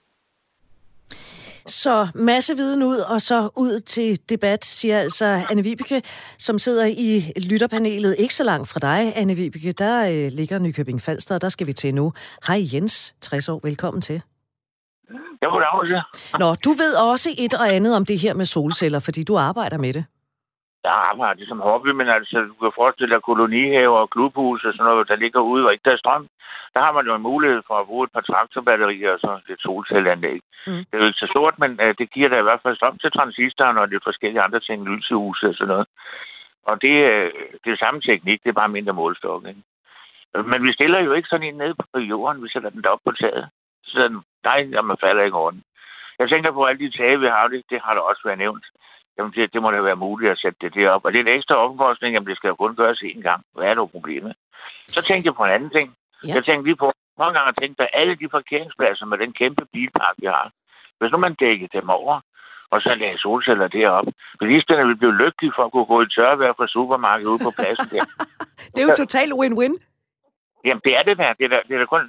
Så masse viden ud, og så ud til debat, siger altså Anne Vibeke, som sidder i lytterpanelet ikke så langt fra dig, Anne Vibeke. Der øh, ligger Nykøbing Falster, og der skal vi til nu. Hej Jens, 60 år, velkommen til. Ja, goddag. Nå, du ved også et og andet om det her med solceller, fordi du arbejder med det. Jeg arbejder det som hobby, men altså, du kan forestille dig kolonihaver og klubhus og sådan noget, der ligger ude og ikke der er strøm. Der har man jo en mulighed for at bruge et par traktorbatterier og så et solcelleanlæg. Mm. Det er jo ikke så stort, men uh, det giver da i hvert fald strøm til transistoren og de forskellige andre ting, lysehuse og sådan noget. Og det, uh, det er samme teknik, det er bare mindre målstok. Ikke? Men vi stiller jo ikke sådan en ned på jorden, vi sætter den op på taget. Så den, nej, man falder ikke over den. Jeg tænker på alle de tage, vi har, det, det har der også været nævnt. Jamen, det, det må da være muligt at sætte det derop. Og det er en ekstra omkostning, jamen det skal jo kun gøres én gang. Hvad er det problemet? Så tænkte jeg på en anden ting. Ja. Jeg tænkte lige på, mange gange har tænkt, at alle de parkeringspladser med den kæmpe bilpark, vi har, hvis nu man dækker dem over, og så lagde solceller derop. Bilisterne vil blive lykkelige for at kunne gå i tørvejr fra supermarkedet ude på pladsen der. det er jo totalt win-win. Jamen, det er det der. Det er, der. det er der kun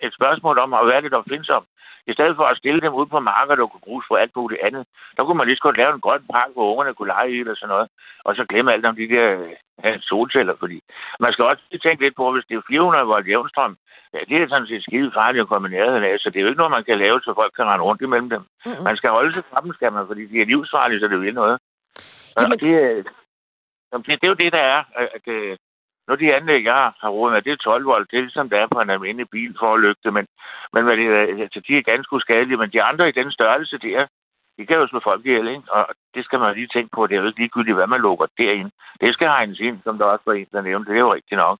et spørgsmål om, og hvad er det, der findes om. I stedet for at stille dem ud på marker, der kunne bruges for alt muligt andet, der kunne man lige så godt lave en grøn park, hvor ungerne kunne lege i eller sådan noget, og så glemme alt om de der ja, solceller, fordi man skal også tænke lidt på, hvis det er 400 volt jævnstrøm, ja, det er sådan set skide farligt at komme i nærheden af, så det er jo ikke noget, man kan lave, så folk kan rende rundt imellem dem. Mm-hmm. Man skal holde sig sammen, skal man, fordi de er livsfarlige, så det vil noget. Jamen... Og det, det, det er jo det, der er, at, at nu de anlæg, jeg har råd med, det er 12 volt. Det er ligesom der er på en almindelig bil for at lygte, men, men hvad det er, altså, de er ganske uskadelige. Men de andre i den størrelse der, de kan jo slå folk ihjel, ikke? Og det skal man lige tænke på. Det er jo ikke ligegyldigt, hvad man lukker derind. Det skal hegnes ind, som der også var en, der nævnte. Det er jo rigtigt nok.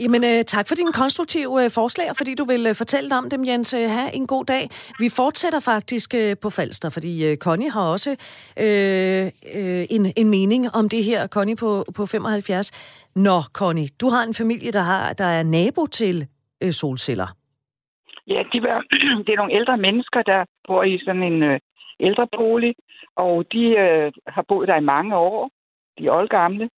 Jamen, øh, tak for dine konstruktive øh, forslag, og fordi du vil øh, fortælle om dem, Jens. Øh, ha' en god dag. Vi fortsætter faktisk øh, på Falster, fordi øh, Connie har også øh, øh, en, en mening om det her. Connie på, på 75. Nå, Connie, du har en familie, der, har, der er nabo til øh, solceller. Ja, de var, det er nogle ældre mennesker, der bor i sådan en øh, ældrebolig, og de øh, har boet der i mange år. De er oldgamle.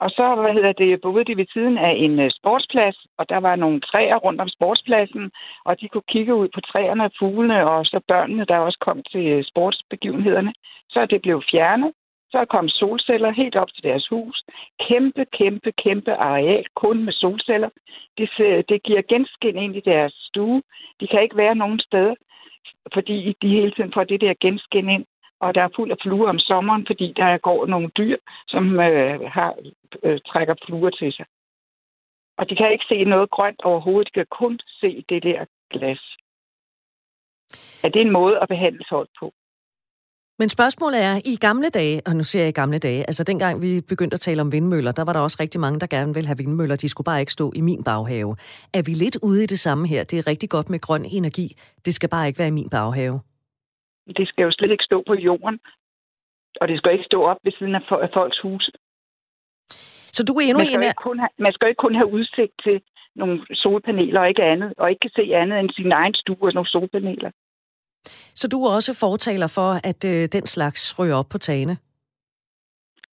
Og så hvad hedder det, boede de ved siden af en øh, sportsplads, og der var nogle træer rundt om sportspladsen, og de kunne kigge ud på træerne og fuglene, og så børnene, der også kom til øh, sportsbegivenhederne. Så det blev fjernet. Så er kommet solceller helt op til deres hus. Kæmpe, kæmpe, kæmpe areal, kun med solceller. Det, det giver genskin ind i deres stue. De kan ikke være nogen steder, fordi de hele tiden får det der genskin ind og der er fuld af fluer om sommeren, fordi der går nogle dyr, som øh, har, øh, trækker fluer til sig. Og de kan ikke se noget grønt overhovedet, de kan kun se det der glas. Er det en måde at behandle folk på? Men spørgsmålet er, i gamle dage, og nu ser jeg i gamle dage, altså dengang vi begyndte at tale om vindmøller, der var der også rigtig mange, der gerne ville have vindmøller. De skulle bare ikke stå i min baghave. Er vi lidt ude i det samme her? Det er rigtig godt med grøn energi. Det skal bare ikke være i min baghave. Det skal jo slet ikke stå på jorden. Og det skal ikke stå op ved siden af folks huse. Så du er endnu man skal, en af... kun have, man skal jo ikke kun have udsigt til nogle solpaneler og ikke andet, og ikke kan se andet end sin egen stue og nogle solpaneler. Så du er også fortaler for, at øh, den slags ryger op på tagene?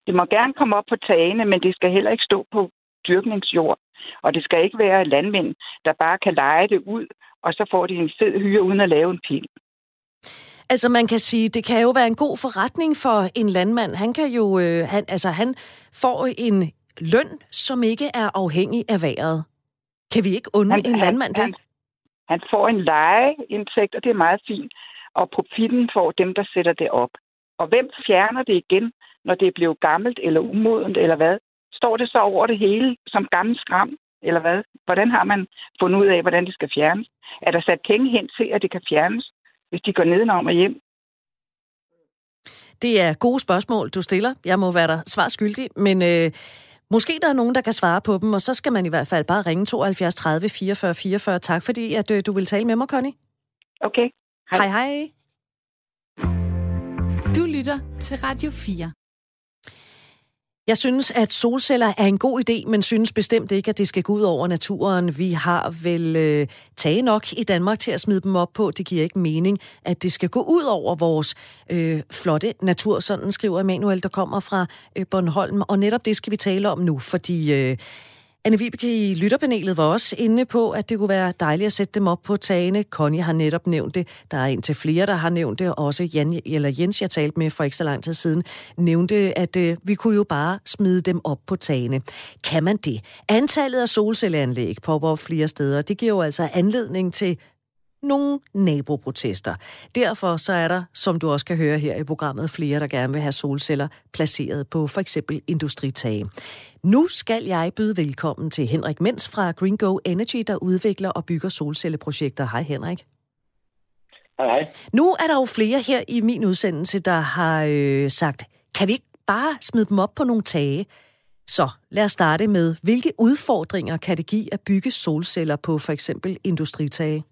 Det må gerne komme op på tagene, men det skal heller ikke stå på dyrkningsjord. Og det skal ikke være landmænd, der bare kan lege det ud, og så får de en fed hyre uden at lave en pil. Altså man kan sige, det kan jo være en god forretning for en landmand. Han kan jo, øh, han, altså han får en løn, som ikke er afhængig af vejret. Kan vi ikke unde en landmand det? Han, han får en lejeindtægt, og det er meget fint. Og profitten får dem, der sætter det op. Og hvem fjerner det igen, når det er blevet gammelt eller umodent, eller hvad? Står det så over det hele som gammel skram, eller hvad? Hvordan har man fundet ud af, hvordan det skal fjernes? Er der sat penge hen til, at det kan fjernes, hvis de går nedenom og hjem? Det er gode spørgsmål, du stiller. Jeg må være der svar skyldig, men øh, måske der er nogen, der kan svare på dem, og så skal man i hvert fald bare ringe 72 30 44 44. Tak fordi, at øh, du vil tale med mig, Connie. Okay. Hej hej. hej. Du lytter til Radio 4. Jeg synes, at solceller er en god idé, men synes bestemt ikke, at det skal gå ud over naturen. Vi har vel øh, tage nok i Danmark til at smide dem op på. Det giver ikke mening, at det skal gå ud over vores øh, flotte natur. Sådan skriver Emanuel, der kommer fra øh, Bornholm. Og netop det skal vi tale om nu, fordi... Øh, Anne Vibeke i lytterpanelet var også inde på, at det kunne være dejligt at sætte dem op på tagene. Connie har netop nævnt det. Der er en til flere, der har nævnt det. Også Jan, eller Jens, jeg talte med for ikke så lang tid siden, nævnte, at øh, vi kunne jo bare smide dem op på tagene. Kan man det? Antallet af solcelleanlæg popper op flere steder. Det giver jo altså anledning til nogle naboprotester. Derfor så er der, som du også kan høre her i programmet, flere, der gerne vil have solceller placeret på for eksempel industritage. Nu skal jeg byde velkommen til Henrik Mens fra Green Go Energy, der udvikler og bygger solcelleprojekter. Hej Henrik. Hej, hej. Nu er der jo flere her i min udsendelse, der har øh, sagt, kan vi ikke bare smide dem op på nogle tage? Så lad os starte med, hvilke udfordringer kan det give at bygge solceller på for eksempel industritage?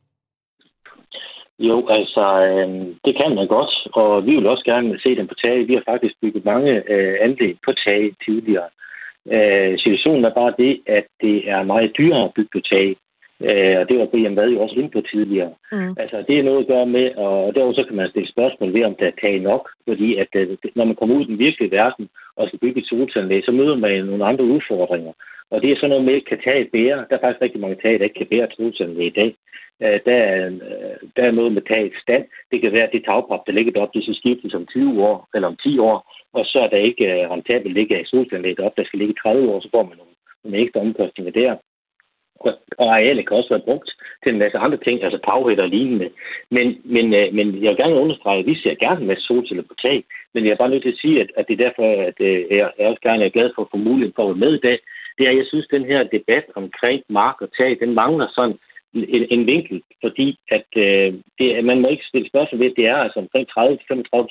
Jo, altså, øh, det kan man godt, og vi vil også gerne se dem på tage. Vi har faktisk bygget mange øh, anlæg på tage tidligere. Øh, situationen er bare det, at det er meget dyrere at bygge på tage. Øh, og det var Brian Vad jo også inde på tidligere. Mm. Altså, det er noget at gøre med, og derudover så kan man stille spørgsmål ved, om der er tag nok. Fordi at øh, når man kommer ud i den virkelige verden og skal bygge et solcelanlæg, så møder man nogle andre udfordringer. Og det er sådan noget med, kan tage bære. Der er faktisk rigtig mange tag, der ikke kan bære et i dag. Øh, der, er, øh, der er noget med tagets stand. Det kan være, at det tagpap, der ligger deroppe, det skal skiftes om 20 år eller om 10 år. Og så er der ikke uh, rentabelt ligge i solcelanlæg op, der skal ligge 30 år, så får man nogle, nogle ekstra omkostninger der. Og, og arealet kan også være brugt til en masse andre ting, altså taghætter og lignende. Men, men, øh, men jeg vil gerne understrege, at vi ser gerne en masse solceller på tag. Men jeg er bare nødt til at sige, at, at det er derfor, at uh, jeg, jeg også gerne er glad for at få muligheden for at være med i dag. Det er, at jeg synes, at den her debat omkring mark og tag, den mangler sådan en, en vinkel, fordi at øh, det, man må ikke stille spørgsmål ved, at det er altså omkring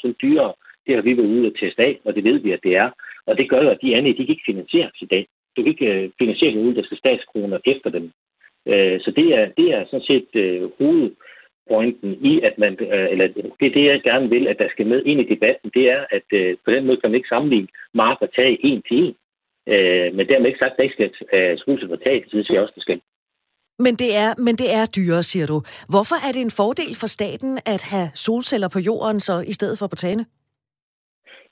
30-35 dyrere. Det har vi været ude at teste af, og det ved vi, at det er. Og det gør jo, at de andre, de kan ikke finansieres i dag. Du kan ikke øh, finansiere dem uden, der skal statskroner efter dem. Øh, så det er, det er sådan set øh, hovedpointen i, at man, øh, eller det er det, jeg gerne vil, at der skal med ind i debatten, det er, at øh, på den måde kan man ikke sammenligne mark og tag en til en. Øh, men dermed ikke sagt, at der ikke skal øh, skrues på tag, det synes jeg også, det skal. Men det, er, men det er dyrere, siger du. Hvorfor er det en fordel for staten at have solceller på jorden så i stedet for på tagene?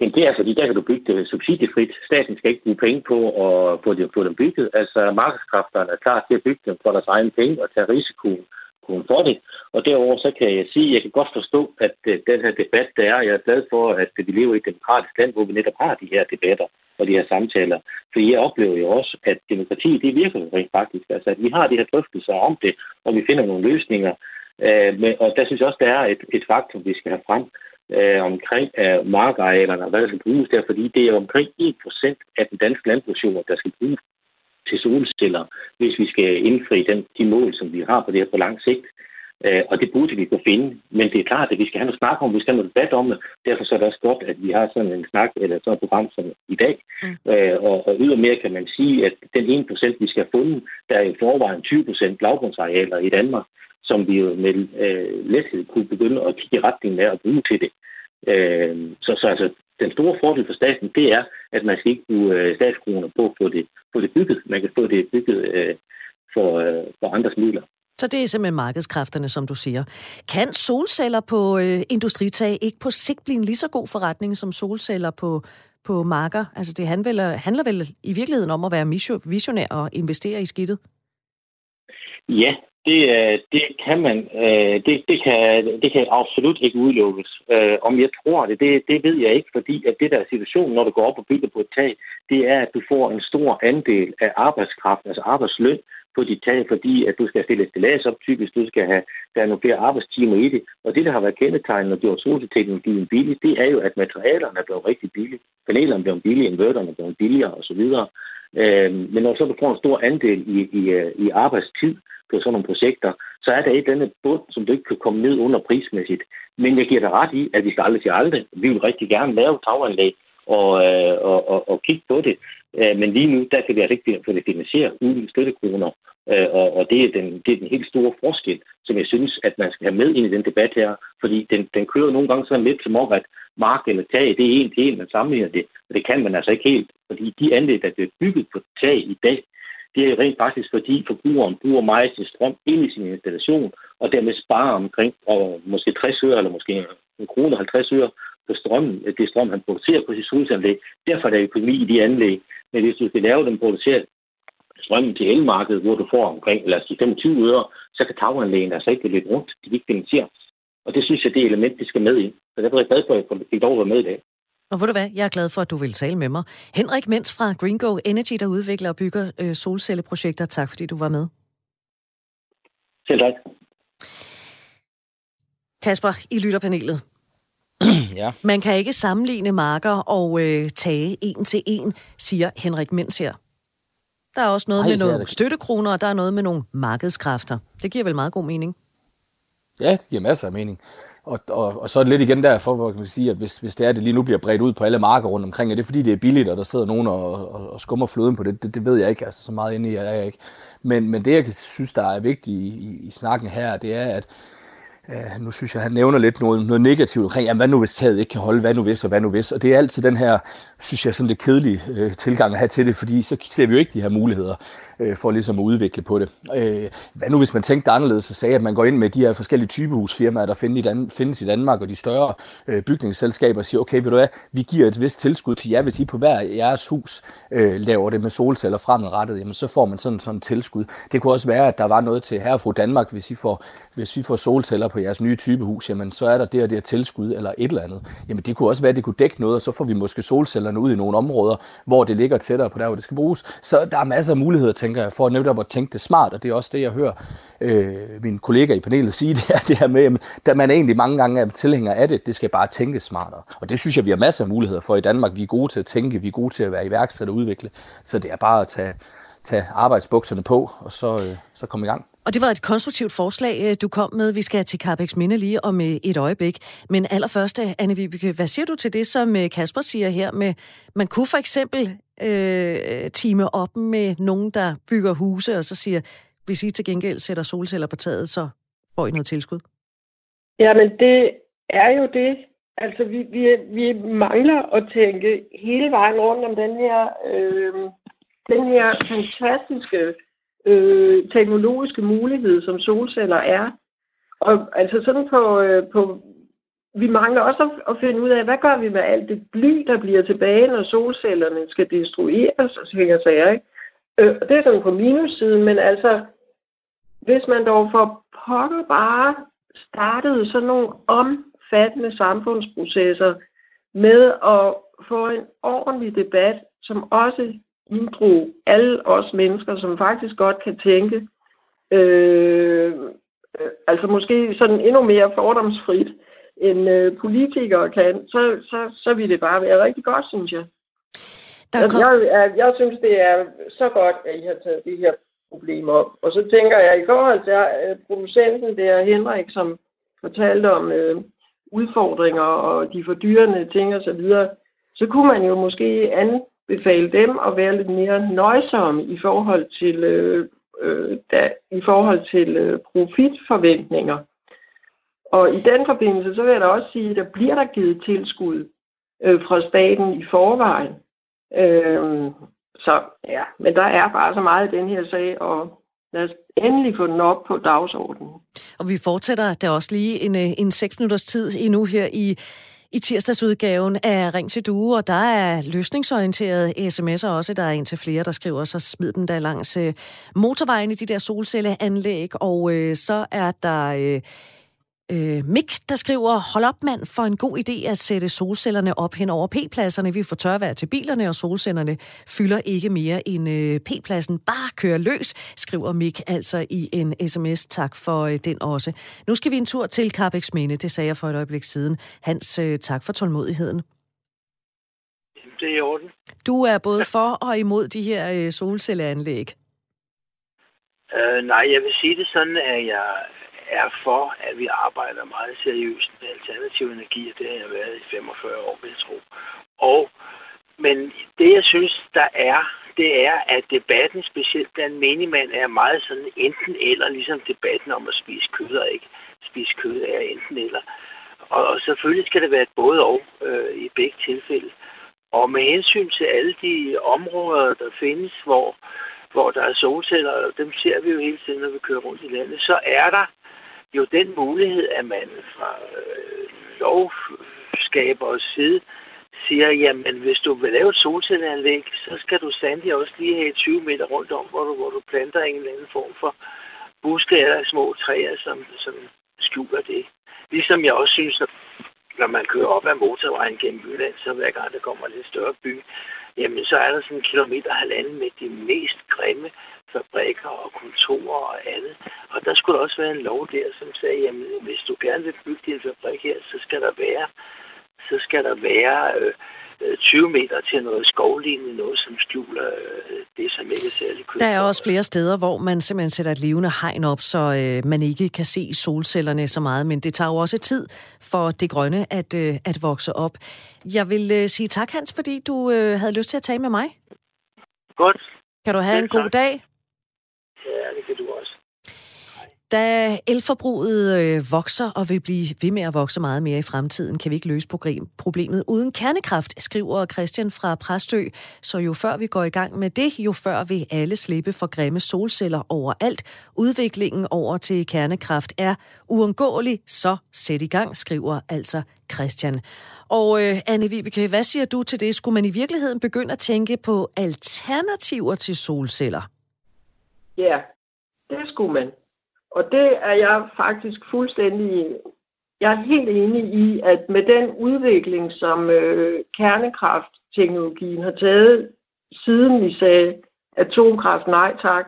Jamen det er fordi, der kan du bygge det subsidiefrit. Staten skal ikke bruge penge på at få, det, få dem bygget. Altså markedskræfterne er klar til at bygge dem for deres egen penge og tage risikoen for det. Og derover så kan jeg sige, at jeg kan godt forstå, at øh, den her debat, der er, jeg er glad for, at vi lever i et demokratisk land, hvor vi netop har de her debatter og de her samtaler. For jeg oplever jo også, at demokrati, det virker rent faktisk. Altså, at vi har de her drøftelser om det, og vi finder nogle løsninger. Øh, men, og der synes jeg også, der er et, et faktum, vi skal have frem uh, omkring uh, markarealerne og hvad der skal bruges der, fordi det er omkring 1% af den danske landbrugsjord, der skal bruges til solceller, hvis vi skal indfri den, de mål, som vi har på det her på lang sigt. Øh, og det burde vi kunne finde. Men det er klart, at vi skal have noget snak om, vi skal have noget debat om det. Derfor så er det også godt, at vi har sådan en snak, eller sådan et program som i dag. Mm. Øh, og, og ydermere kan man sige, at den 1%, vi skal have fundet, der er i forvejen 20% lavbundsarealer i Danmark, som vi jo med øh, lethed kunne begynde at kigge i retningen af at bruge til det. Øh, så, så altså, den store fordel for staten, det er, at man skal ikke bruge øh, statskroner på at få det, få det bygget. Man kan få det bygget øh, for, øh, for andres midler. Så det er simpelthen markedskræfterne, som du siger. Kan solceller på øh, industritag ikke på sigt blive en lige så god forretning som solceller på, på marker? Altså det handler, handler vel i virkeligheden om at være visionær og investere i skidtet? Ja, det, øh, det kan man, øh, det, det, kan, det kan absolut ikke udelukkes. Øh, om jeg tror det, det, det ved jeg ikke, fordi at det der er situationen, når du går op og bygger på et tag, det er, at du får en stor andel af arbejdskraft, altså arbejdsløn, på dit tag, fordi at du skal stille stillads op typisk, du skal have, der er nogle flere arbejdstimer i det. Og det, der har været kendetegnet, når gjort solteknologien billig, det er jo, at materialerne er blevet rigtig billige. Panelerne bliver billige, inverterne er blevet billigere osv. Øh, men når så du får en stor andel i, i, i arbejdstid på sådan nogle projekter, så er der et eller andet bund, som du ikke kan komme ned under prismæssigt. Men jeg giver dig ret i, at vi skal aldrig sige aldrig. Vi vil rigtig gerne lave taganlæg og, øh, og, og, og kigge på det. Øh, men lige nu, der kan vi altså ikke få det finansieret uden støttekroner. Øh, og, og det, er den, det er den helt store forskel, som jeg synes, at man skal have med ind i den debat her. Fordi den, den kører nogle gange sådan lidt som om, at mark eller tag, det er en til en, man sammenligner det. Og det kan man altså ikke helt. Fordi de anlæg, der bliver bygget på tag i dag, det er rent faktisk, fordi forbrugeren bruger meget sin strøm ind i sin installation, og dermed sparer omkring og måske 60 øre, eller måske en krone 50 øre på strømmen, det strøm, han producerer på sit solcelleanlæg. Derfor er der økonomi i de anlæg. Men hvis du skal lave den produceret strømmen til elmarkedet, hvor du får omkring, lad os sige, 25 øre, så kan taganlægene altså ikke løbe rundt. De kan ikke finansieres. Og det synes jeg, det element, vi skal med ind. Så derfor er jeg glad for, at jeg fik lov at være med i dag. Og ved du hvad, jeg er glad for, at du vil tale med mig. Henrik Mens fra Greengo Energy, der udvikler og bygger øh, solcelleprojekter. Tak fordi du var med. Selv tak. Kasper, i lytterpanelet. ja. Man kan ikke sammenligne marker og øh, tage en til en, siger Henrik Mens her. Der er også noget Ej, med nogle støttekroner, og der er noget med nogle markedskræfter. Det giver vel meget god mening? Ja, det giver masser af mening. Og, og, og så er det lidt igen derfor, hvor man kan sige, at hvis, hvis det er, at det lige nu bliver bredt ud på alle marker rundt omkring, er det fordi, det er billigt, og der sidder nogen og, og, og skummer fløden på det, det, det ved jeg ikke, altså så meget inde i er jeg ikke. Men, men det, jeg synes, der er vigtigt i, i, i snakken her, det er, at øh, nu synes jeg, han nævner lidt noget, noget negativt omkring, jamen, hvad nu hvis taget ikke kan holde, hvad nu hvis og hvad nu hvis. Og det er altid den her, synes jeg, sådan lidt kedelig øh, tilgang at have til det, fordi så ser vi jo ikke de her muligheder øh, for ligesom at udvikle på det. Øh, hvad nu hvis man tænkte anderledes og sagde, at man går ind med de her forskellige typehusfirmaer, der findes i, Dan- findes i Danmark, og de større øh, bygningsselskaber og siger, okay, ved du hvad, vi giver et vist tilskud til jer, hvis I på hver jeres hus øh, laver det med solceller fremadrettet, jamen så får man sådan sådan et tilskud. Det kunne også være, at der var noget til herre og fru Danmark, hvis, I får, hvis vi får solceller på jeres nye typehus, jamen så er der det og det tilskud eller et eller andet. Jamen det kunne også være, at det kunne dække noget, og så får vi måske solceller solcellerne ud i nogle områder, hvor det ligger tættere på der, hvor det skal bruges. Så der er masser af muligheder, tænker jeg, for netop at tænke det smart, og det er også det, jeg hører øh, min kollega i panelet sige, det er det her med, at man egentlig mange gange er tilhænger af det, det skal bare tænke smartere. Og det synes jeg, vi har masser af muligheder for i Danmark. Vi er gode til at tænke, vi er gode til at være iværksætter og udvikle. Så det er bare at tage, tage arbejdsbukserne på, og så, øh, så komme i gang. Og det var et konstruktivt forslag, øh, du kom med. Vi skal til Carbex Minde lige om øh, et øjeblik. Men allerførst, Anne Vibeke, hvad siger du til det, som øh, Kasper siger her med, man kunne for eksempel øh, time op med nogen, der bygger huse, og så siger, hvis I til gengæld sætter solceller på taget, så får I noget tilskud? Jamen, det er jo det. Altså, vi, vi, vi mangler at tænke hele vejen rundt om den her, øh, den her fantastiske øh, teknologiske mulighed, som solceller er. Og altså sådan på, øh, på vi mangler også at, at finde ud af, hvad gør vi med alt det bly, der bliver tilbage, når solcellerne skal destrueres og hænger sig ikke? Øh, det er sådan på minussiden, men altså, hvis man dog for pokker bare startede sådan nogle omfattende samfundsprocesser med at få en ordentlig debat, som også inddrog alle os mennesker, som faktisk godt kan tænke, øh, altså måske sådan endnu mere fordomsfrit, end øh, politikere kan, så, så, så vil det bare være rigtig godt, synes jeg. Der kom... jeg, jeg, jeg synes, det er så godt, at I har taget det her problem op. Og så tænker jeg, i forhold til uh, producenten, det er Henrik, som fortalte om øh, udfordringer og de fordyrende ting osv., så, videre, så kunne man jo måske an, befale dem at være lidt mere nøjsomme i forhold til, øh, øh, da, i forhold til øh, profitforventninger. Og i den forbindelse, så vil jeg da også sige, at der bliver der givet tilskud øh, fra staten i forvejen. Øh, så ja, men der er bare så meget i den her sag, og lad os endelig få den op på dagsordenen. Og vi fortsætter der også lige en, øh, en 6 minutters tid endnu her i i tirsdagsudgaven af Ring til Due, og der er løsningsorienterede sms'er også. Der er en til flere, der skriver, så smid dem der langs øh, motorvejen i de der solcelleanlæg, og øh, så er der... Øh, Øh, Mik, der skriver, hold op mand, for en god idé at sætte solcellerne op hen over P-pladserne. Vi får tørvejr til bilerne, og solcellerne fylder ikke mere end øh, P-pladsen. Bare kør løs, skriver Mik altså i en sms. Tak for øh, den også. Nu skal vi en tur til Carbex Minde, det sagde jeg for et øjeblik siden. Hans, øh, tak for tålmodigheden. Det er i orden. Du er både for og imod de her øh, solcelleanlæg. Uh, nej, jeg vil sige det sådan, at jeg er for, at vi arbejder meget seriøst med alternativ energi, og det har jeg været i 45 år, vil jeg tro. Og, men det, jeg synes, der er, det er, at debatten, specielt blandt menigmand, er meget sådan enten eller, ligesom debatten om at spise kød og ikke spise kød er enten eller. Og, og selvfølgelig skal det være et både og øh, i begge tilfælde. Og med hensyn til alle de områder, der findes, hvor, hvor der er solceller, og dem ser vi jo hele tiden, når vi kører rundt i landet, så er der jo den mulighed, at man fra øh, lovskabers side siger, jamen hvis du vil lave et solcelleanlæg, så skal du sandelig også lige have 20 meter rundt om, hvor du, hvor du planter en eller anden form for buske eller små træer, som, som skjuler det. Ligesom jeg også synes, at når man kører op ad motorvejen gennem Jylland, så hver gang der kommer en lidt større by, jamen så er der sådan en kilometer og halvanden med de mest grimme fabrikker og kontorer og andet. Og der skulle også være en lov der, som sagde, jamen hvis du gerne vil bygge din fabrik her, så skal der være, så skal der være øh, 20 øh, meter til noget skovlignende, noget som skjuler øh, det, som ikke er særlig købt. Der er også flere steder, hvor man simpelthen sætter et levende hegn op, så øh, man ikke kan se solcellerne så meget, men det tager jo også tid for det grønne at, øh, at vokse op. Jeg vil øh, sige tak, Hans, fordi du øh, havde lyst til at tale med mig. Godt. Kan du have en god dag? Ja, det kan du også. Da elforbruget øh, vokser og vil blive ved med at vokse meget mere i fremtiden, kan vi ikke løse problemet uden kernekraft, skriver Christian fra Præstø. Så jo før vi går i gang med det, jo før vil alle slippe for grimme solceller overalt. Udviklingen over til kernekraft er uundgåelig, så sæt i gang, skriver altså Christian. Og øh, Anne Vibeke, hvad siger du til det? Skulle man i virkeligheden begynde at tænke på alternativer til solceller? Ja, det skulle man. Og det er jeg faktisk fuldstændig... Jeg er helt enig i, at med den udvikling, som øh, kernekraftteknologien har taget, siden vi sagde atomkraft nej tak,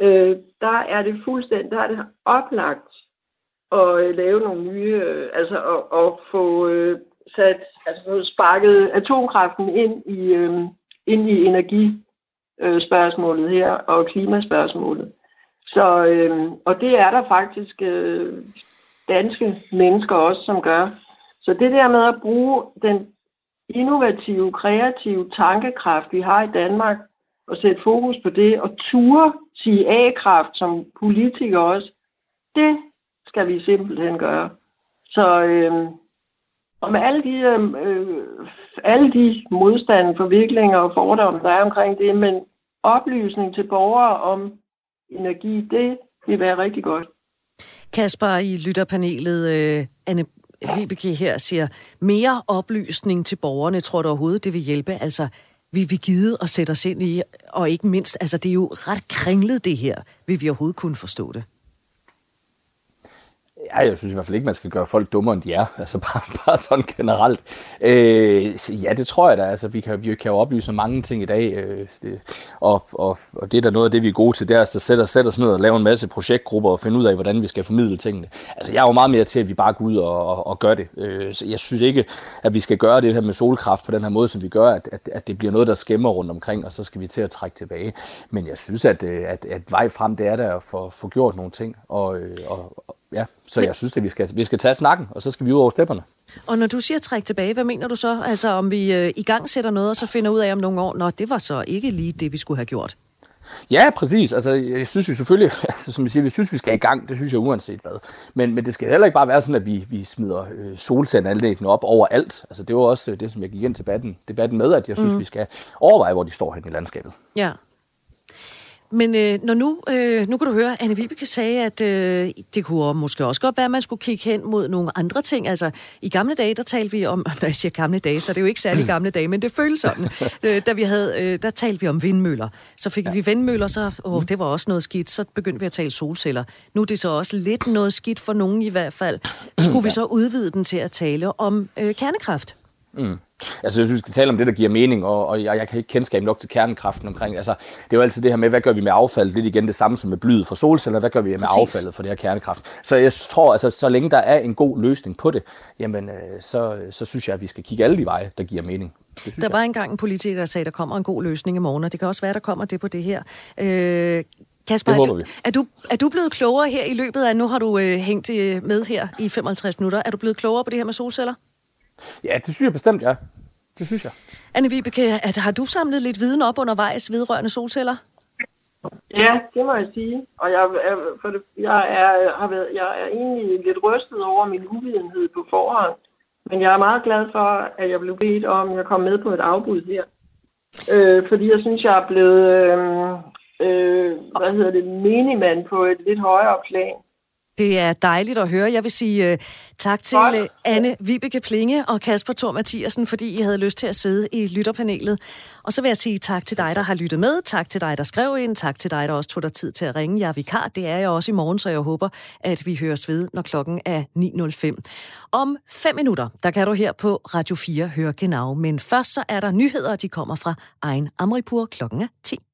øh, der er det fuldstændig, der er det oplagt at øh, lave nogle nye, øh, altså at, at få øh, sat, altså få sparket atomkraften ind i, øh, ind i energi øh, spørgsmålet her og klimaspørgsmålet. Så, øh, og det er der faktisk øh, danske mennesker også, som gør. Så det der med at bruge den innovative, kreative tankekraft, vi har i Danmark, og sætte fokus på det, og ture sige A-kraft som politikere også, det skal vi simpelthen gøre. Så øh, og med alle de, øhm, øh, alle de modstande, forviklinger og fordomme, der er omkring det, men oplysning til borgere om energi, det vil være rigtig godt. Kasper i lytterpanelet, øh, Anne Vibeke her siger, mere oplysning til borgerne, tror du overhovedet, det vil hjælpe? Altså, vi vil gide at sætte os ind i, og ikke mindst, altså det er jo ret kringlet det her, vil vi overhovedet kunne forstå det? Ja, jeg synes i hvert fald ikke, man skal gøre folk dummere, end de er. Altså bare, bare sådan generelt. Øh, ja, det tror jeg da. Altså, vi kan, vi kan jo oplyse mange ting i dag. Øh, det, og, og, og det er da noget af det, vi er gode til. Det er altså at sætte, sætte os ned og lave en masse projektgrupper og finde ud af, hvordan vi skal formidle tingene. Altså, jeg er jo meget mere til, at vi bare går ud og, og, og gør det. Øh, så jeg synes ikke, at vi skal gøre det her med solkraft på den her måde, som vi gør, at, at, at det bliver noget, der skæmmer rundt omkring, og så skal vi til at trække tilbage. Men jeg synes, at, øh, at, at vej frem, det er der at få, få gjort nogle ting. Og, øh, og, ja, så jeg synes, at vi skal, vi skal tage snakken, og så skal vi ud over stepperne. Og når du siger træk tilbage, hvad mener du så? Altså om vi øh, i gang sætter noget, og så finder ud af om nogle år, nå, det var så ikke lige det, vi skulle have gjort. Ja, præcis. Altså, jeg synes jo selvfølgelig, altså, som jeg siger, vi synes, vi skal i gang. Det synes jeg uanset hvad. Men, men det skal heller ikke bare være sådan, at vi, vi smider øh, solcelleanlæggene op over alt. Altså, det var også det, som jeg gik ind til debatten, debatten med, at jeg synes, mm. vi skal overveje, hvor de står hen i landskabet. Ja. Men øh, når nu, øh, nu kan du høre, Anne Vibeke sagde, at øh, det kunne måske også godt være, at man skulle kigge hen mod nogle andre ting. Altså, i gamle dage, der talte vi om, når jeg siger gamle dage, så det er jo ikke særlig gamle dage, men det føles sådan. øh, da vi havde, øh, der talte vi om vindmøller. Så fik ja. vi vindmøller, så åh, det var også noget skidt. Så begyndte vi at tale solceller. Nu er det så også lidt noget skidt for nogen i hvert fald. Skulle vi så udvide den til at tale om øh, kernekraft? Mm. Altså, jeg synes, vi skal tale om det, der giver mening, og, og jeg, jeg kan ikke kendskab nok til kernekraften omkring. Altså, det er jo altid det her med, hvad gør vi med affald? Det er igen det samme som med blyet fra solceller. Hvad gør vi med Præcis. affaldet for det her kernekraft? Så jeg tror, altså, så længe der er en god løsning på det, jamen, øh, så, så synes jeg, at vi skal kigge alle de veje, der giver mening. Der var engang en politiker, der sagde, at der kommer en god løsning i morgen, og det kan også være, der kommer det på det her. Øh, Kasper, er du, er, du, er du blevet klogere her i løbet af, nu har du øh, hængt øh, med her i 55 minutter, er du blevet klogere på det her med solceller? Ja, det synes jeg bestemt, ja. Det synes jeg. Anne Vibeke, at, har du samlet lidt viden op undervejs vedrørende solceller? Ja, det må jeg sige. Og jeg, er, for det, jeg, er, har været, jeg er egentlig lidt rystet over min uvidenhed på forhånd. Men jeg er meget glad for, at jeg blev bedt om, at jeg kom med på et afbud her. Øh, fordi jeg synes, jeg er blevet, øh, øh, hvad hedder det, minimand på et lidt højere plan. Det er dejligt at høre. Jeg vil sige uh, tak til uh, Anne Vibeke Plinge og Kasper Thor Mathiasen, fordi I havde lyst til at sidde i lytterpanelet. Og så vil jeg sige tak til dig, der har lyttet med. Tak til dig, der skrev ind. Tak til dig, der også tog dig tid til at ringe. Jeg er vikar. Det er jeg også i morgen, så jeg håber, at vi høres ved, når klokken er 9.05. Om fem minutter, der kan du her på Radio 4 høre genau. Men først så er der nyheder, de kommer fra egen Amripur klokken er 10.